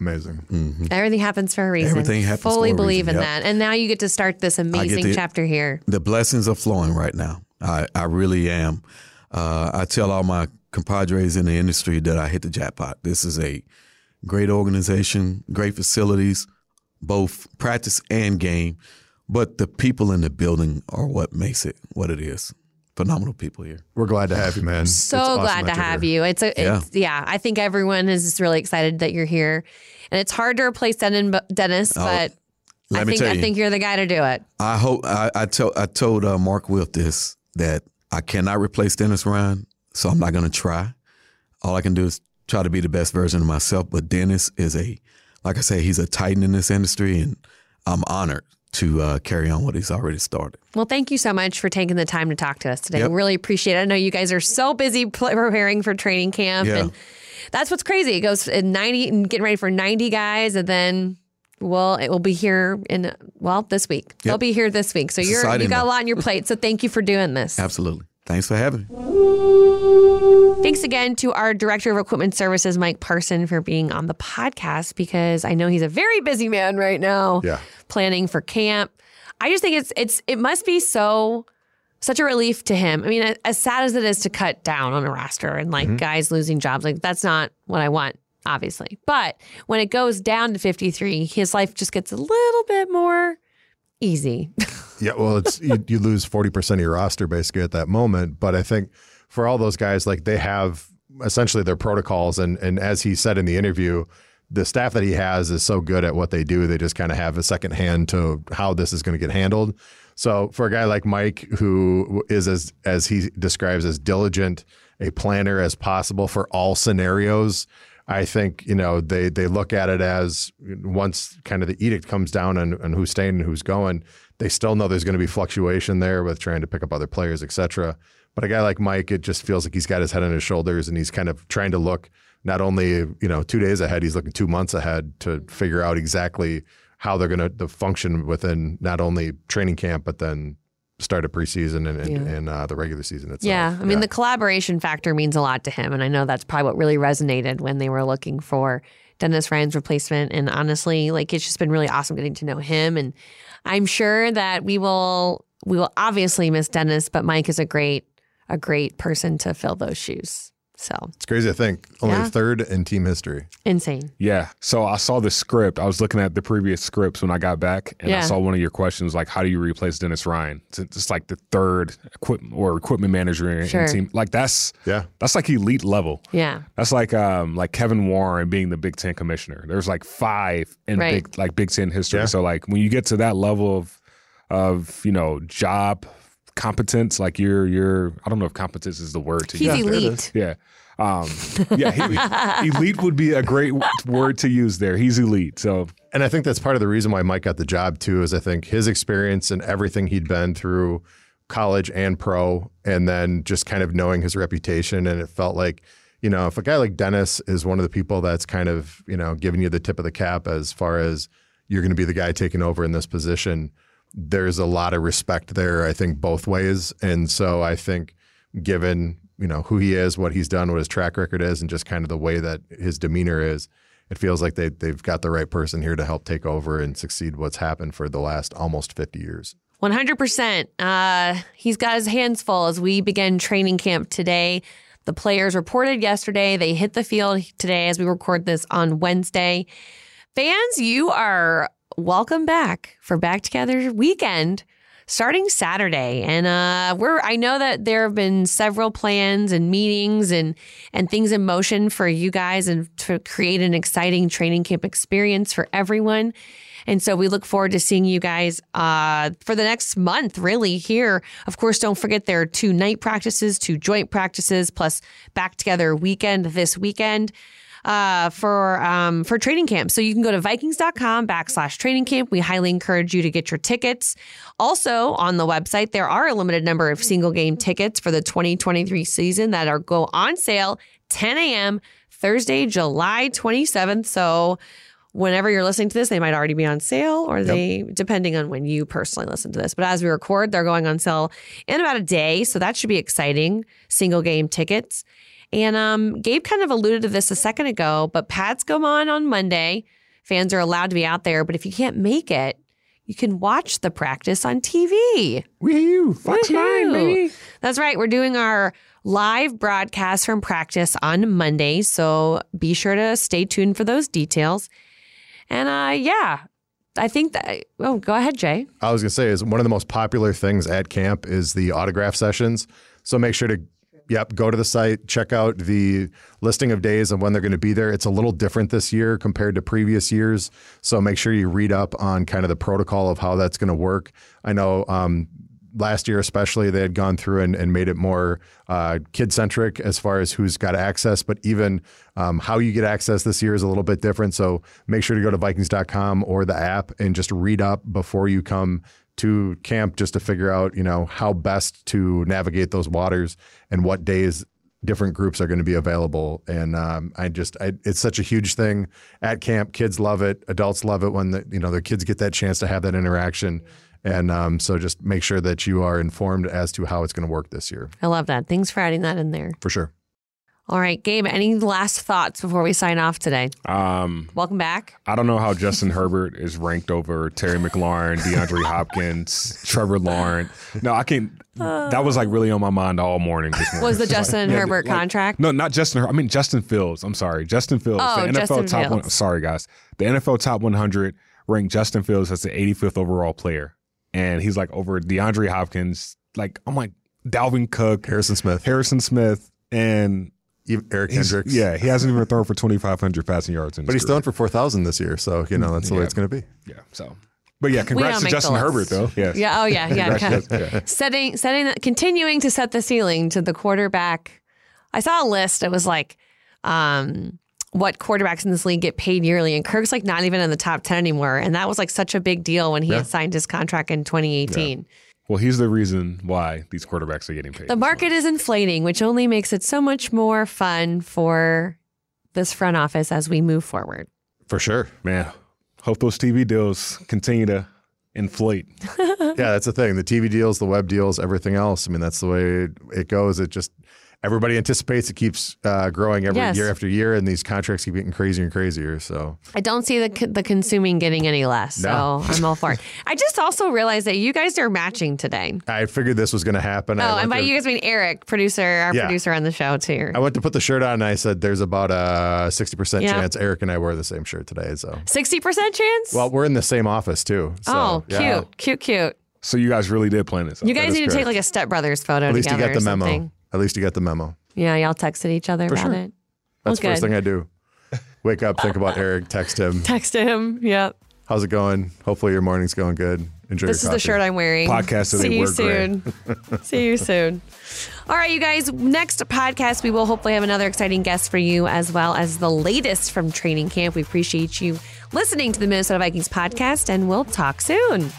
D: Amazing.
A: Everything happens for a reason.
B: Everything happens
A: Fully
B: for a
A: believe
B: reason,
A: in
B: yep.
A: that, and now you get to start this amazing
B: to-
A: chapter here.
B: the blessings are flowing right now. I, I really am. Uh, I tell all my compadres in the industry that I hit the jackpot. This is a great organization, great facilities, both practice and game. But the people in the building are what makes it what it is. Phenomenal people here.
D: We're glad to have you, man.
A: So
D: awesome
A: glad to have
D: here.
A: you. It's a,
B: Yeah.
A: it's, yeah. I think everyone is just really excited that you're here, and it's hard to replace Den- Dennis, but
B: Let
A: I
B: me
A: think
B: tell
A: I think you're the guy to do it.
B: I hope I, I told I told uh, Mark Wilf this that I cannot replace Dennis Ryan, so I'm not going to try. All I can do is try to be the best version of myself. But Dennis is a, like I say, he's a titan in this industry, and I'm honored to uh, carry on what he's already started.
A: Well, thank you so much for taking the time to talk to us today.
B: Yep.
A: Really appreciate it. I know you guys are so busy preparing for training camp,
B: Yeah.
A: and that's what's crazy. It goes in ninety and getting ready for ninety guys, and then. Well, it will be here in well this week. They'll be here this week. So
B: It's
A: you're you got a lot on your plate. So thank you for doing this.
B: Absolutely. Thanks for having me.
A: Thanks again to our director of equipment services, Mike Parson, for being on the podcast because I know he's a very busy man right now.
D: Yeah.
A: Planning for camp. I just think it's it's it must be so such a relief to him. I mean, as sad as it is to cut down on a roster and like mm-hmm. guys losing jobs, like that's not what I want, obviously. But when it goes down to 53, his life just gets a little bit more easy.
D: Yeah, well, it's you, you lose forty percent of your roster basically at that moment. But I think for all those guys, like they have essentially their protocols, and and as he said in the interview, the staff that he has is so good at what they do, they just kind of have a second hand to how this is going to get handled. So for a guy like Mike, who is as as he describes as diligent a planner as possible for all scenarios. I think you know they they look at it as once kind of the edict comes down and, on who's staying and who's going, they still know there's going to be fluctuation there with trying to pick up other players, et cetera. But a guy like Mike, it just feels like he's got his head on his shoulders and he's kind of trying to look not only you know two days ahead, he's looking two months ahead to figure out exactly how they're going to function within not only training camp but then start a preseason and, and,
A: Yeah.
D: and uh, the regular season itself.
A: Yeah, I mean the collaboration factor means a lot to him, and I know that's probably what really resonated when they were looking for Dennis Ryan's replacement. And honestly, like it's just been really awesome getting to know him, and I'm sure that we will we will obviously miss Dennis, but Mike is a great a great person to fill those shoes. So
D: it's crazy to think only
A: Yeah.
D: third in team history.
A: insane.
C: Yeah. So I saw the script. I was looking at the previous scripts when I got back, and
A: Yeah.
C: I saw one of your questions like, "How do you replace Dennis Ryan?" It's just like the third equipment or equipment manager in, in team. Like that's
D: Yeah.
C: that's like elite level.
A: Yeah,
C: That's like um like Kevin Warren being the Big Ten commissioner. There's like five in
A: Right.
C: big like Big Ten history.
D: Yeah.
C: So like when you get to that level of of you know job competence, like you're you're I don't know if competence is the word to
A: he's
C: use.
D: there
A: elite.
C: Yeah. Um, yeah, he, elite would be a great word to use there. He's elite. So
D: And I think that's part of the reason why Mike got the job too. Is I think his experience and everything he'd been through, college and pro, and then just kind of knowing his reputation, and it felt like. You know, if a guy like Dennis is one of the people that's kind of, you know, giving you the tip of the cap as far as you're going to be the guy taking over in this position, there's a lot of respect there, I think, both ways. And so I think, given, you know, who he is, what he's done, what his track record is, and just kind of the way that his demeanor is, it feels like they, they've got the right person here to help take over and succeed what's happened for the last almost 50 years.
A: 100%. Uh, he's got his hands full as we begin training camp today. The players reported yesterday. They hit the field today as we record this on Wednesday. Fans, you are welcome back for Back Together weekend starting Saturday. And uh, we're I know that there have been several plans and meetings and and things in motion for you guys and to create an exciting training camp experience for everyone. And so we look forward to seeing you guys uh, for the next month, really, here. Of course, don't forget there are two night practices, two joint practices, plus back together weekend this weekend uh, for um, for training camp. So you can go to Vikings.com backslash training camp. We highly encourage you to get your tickets. Also on the website, there are a limited number of single game tickets for the 2023 season that are go on sale 10 a.m. Thursday, July 27th. So whenever you're listening to this, they might already be on sale or they, depending on when you personally listen to this. But as we record, they're going on sale in about a day. So that should be exciting. Single game tickets. And um, Gabe kind of alluded to this a second ago, but pads go on on Monday. Fans are allowed to be out there. But if you can't make it, you can watch the practice on TV.
C: woo, Fox Nine, baby.
A: That's right. We're doing our live broadcast from practice on Monday. So be sure to stay tuned for those details. And uh, yeah, I think that. Oh, go ahead, Jay.
D: I was gonna say is one of the most popular things at camp is the autograph sessions. So make sure to yep go to the site, check out the listing of days and when they're going to be there. It's a little different this year compared to previous years. So make sure you read up on kind of the protocol of how that's going to work. I know um, last year especially they had gone through and, and made it more uh, kid centric as far as who's got access but even um, how you get access this year is a little bit different so make sure to go to vikings.com or the app and just read up before you come to camp just to figure out you know how best to navigate those waters and what days different groups are going to be available. And um, i just I, it's such a huge thing. At camp kids love it. Adults love it when the, you know their kids get that chance to have that interaction. And um, so just make sure that you are informed as to how it's going to work this year.
A: I love that. Thanks for adding that in there.
D: for sure
A: All right, Gabe, any last thoughts before we sign off today?
C: Um,
A: Welcome back.
C: I don't know how Justin Herbert is ranked over Terry McLaurin, DeAndre Hopkins, Trevor Lawrence. No, I can't. That was like really on my mind all morning this morning.
A: Was the Justin
C: Yeah,
A: Herbert
C: like-
A: contract?
C: No, not Justin. I mean Justin Fields. I'm sorry, Justin Fields.
A: Oh,
C: the NFL
A: Justin
C: top one. Sorry, guys. The NFL top 100 ranked Justin Fields as the 85th overall player, and he's like over DeAndre Hopkins. Like I'm like Dalvin Cook,
D: harrison smith
C: Harrison Smith, and
D: even eric
C: he's-
D: kendricks
C: Yeah, he hasn't even thrown for 2,500 passing yards. In
D: but he's
C: career.
D: throwing for 4000 this year so you know that's the way it's going to be
C: Yeah. So, but yeah, congrats to Justin Herbert though. Yes.
A: Yeah. Oh, yeah. Yeah. Okay.
C: yeah.
A: Setting, setting, the, continuing to set the ceiling to the quarterback. I saw a list. It was like, um, what quarterbacks in this league get paid yearly, and Kirk's like not even in the top ten anymore, and that was like such a big deal when he
D: Yeah.
A: had signed his contract in 2018.
C: Well, he's the reason why these quarterbacks are getting paid.
A: The market is inflating, which only makes it so much more fun for this front office as we move forward.
D: for sure
C: man. Hope those TV deals continue to inflate.
D: yeah, that's the thing. The TV deals, the web deals, everything else. I mean, that's the way it goes. It just everybody anticipates it keeps uh, growing every
A: Yes.
D: year after year, and these contracts keep getting crazier and crazier. So
A: I don't see the the consuming getting any less, so
D: No.
A: I'm all for it. I just also realized that you guys are matching today.
D: I figured this was going to happen.
A: Oh, and by
D: to-
A: you guys mean Eric, producer, our
D: Yeah.
A: producer on the show too.
D: I went to put the shirt on, and I said, "There's about a sixty percent chance Eric and I wear the same shirt today." So,
A: Sixty percent chance.
D: well, we're in the same office too. So,
A: oh, cute,
D: yeah.
A: cute, cute.
C: So you guys really did plan this. out.
A: You guys need to take like a Step Brothers photo
D: At least you
A: together
D: got the
A: or
D: memo.
A: something.
D: At least you got the memo.
A: Yeah, y'all texted each other
D: For
A: about
D: sure.
A: it.
D: That's the
A: Well,
D: first thing I do. Wake up, think about Eric, text him.
A: Text him. Yep.
D: How's it going? Hopefully your morning's going good. Enjoy your coffee.
A: This is
D: your
A: the shirt I'm wearing.
C: Podcast today,
A: See you
C: we're great.
A: soon. See you soon. All right, you guys. Next podcast, we will hopefully have another exciting guest for you, as well as the latest from training camp. We appreciate you listening to the Minnesota Vikings podcast, and we'll talk soon.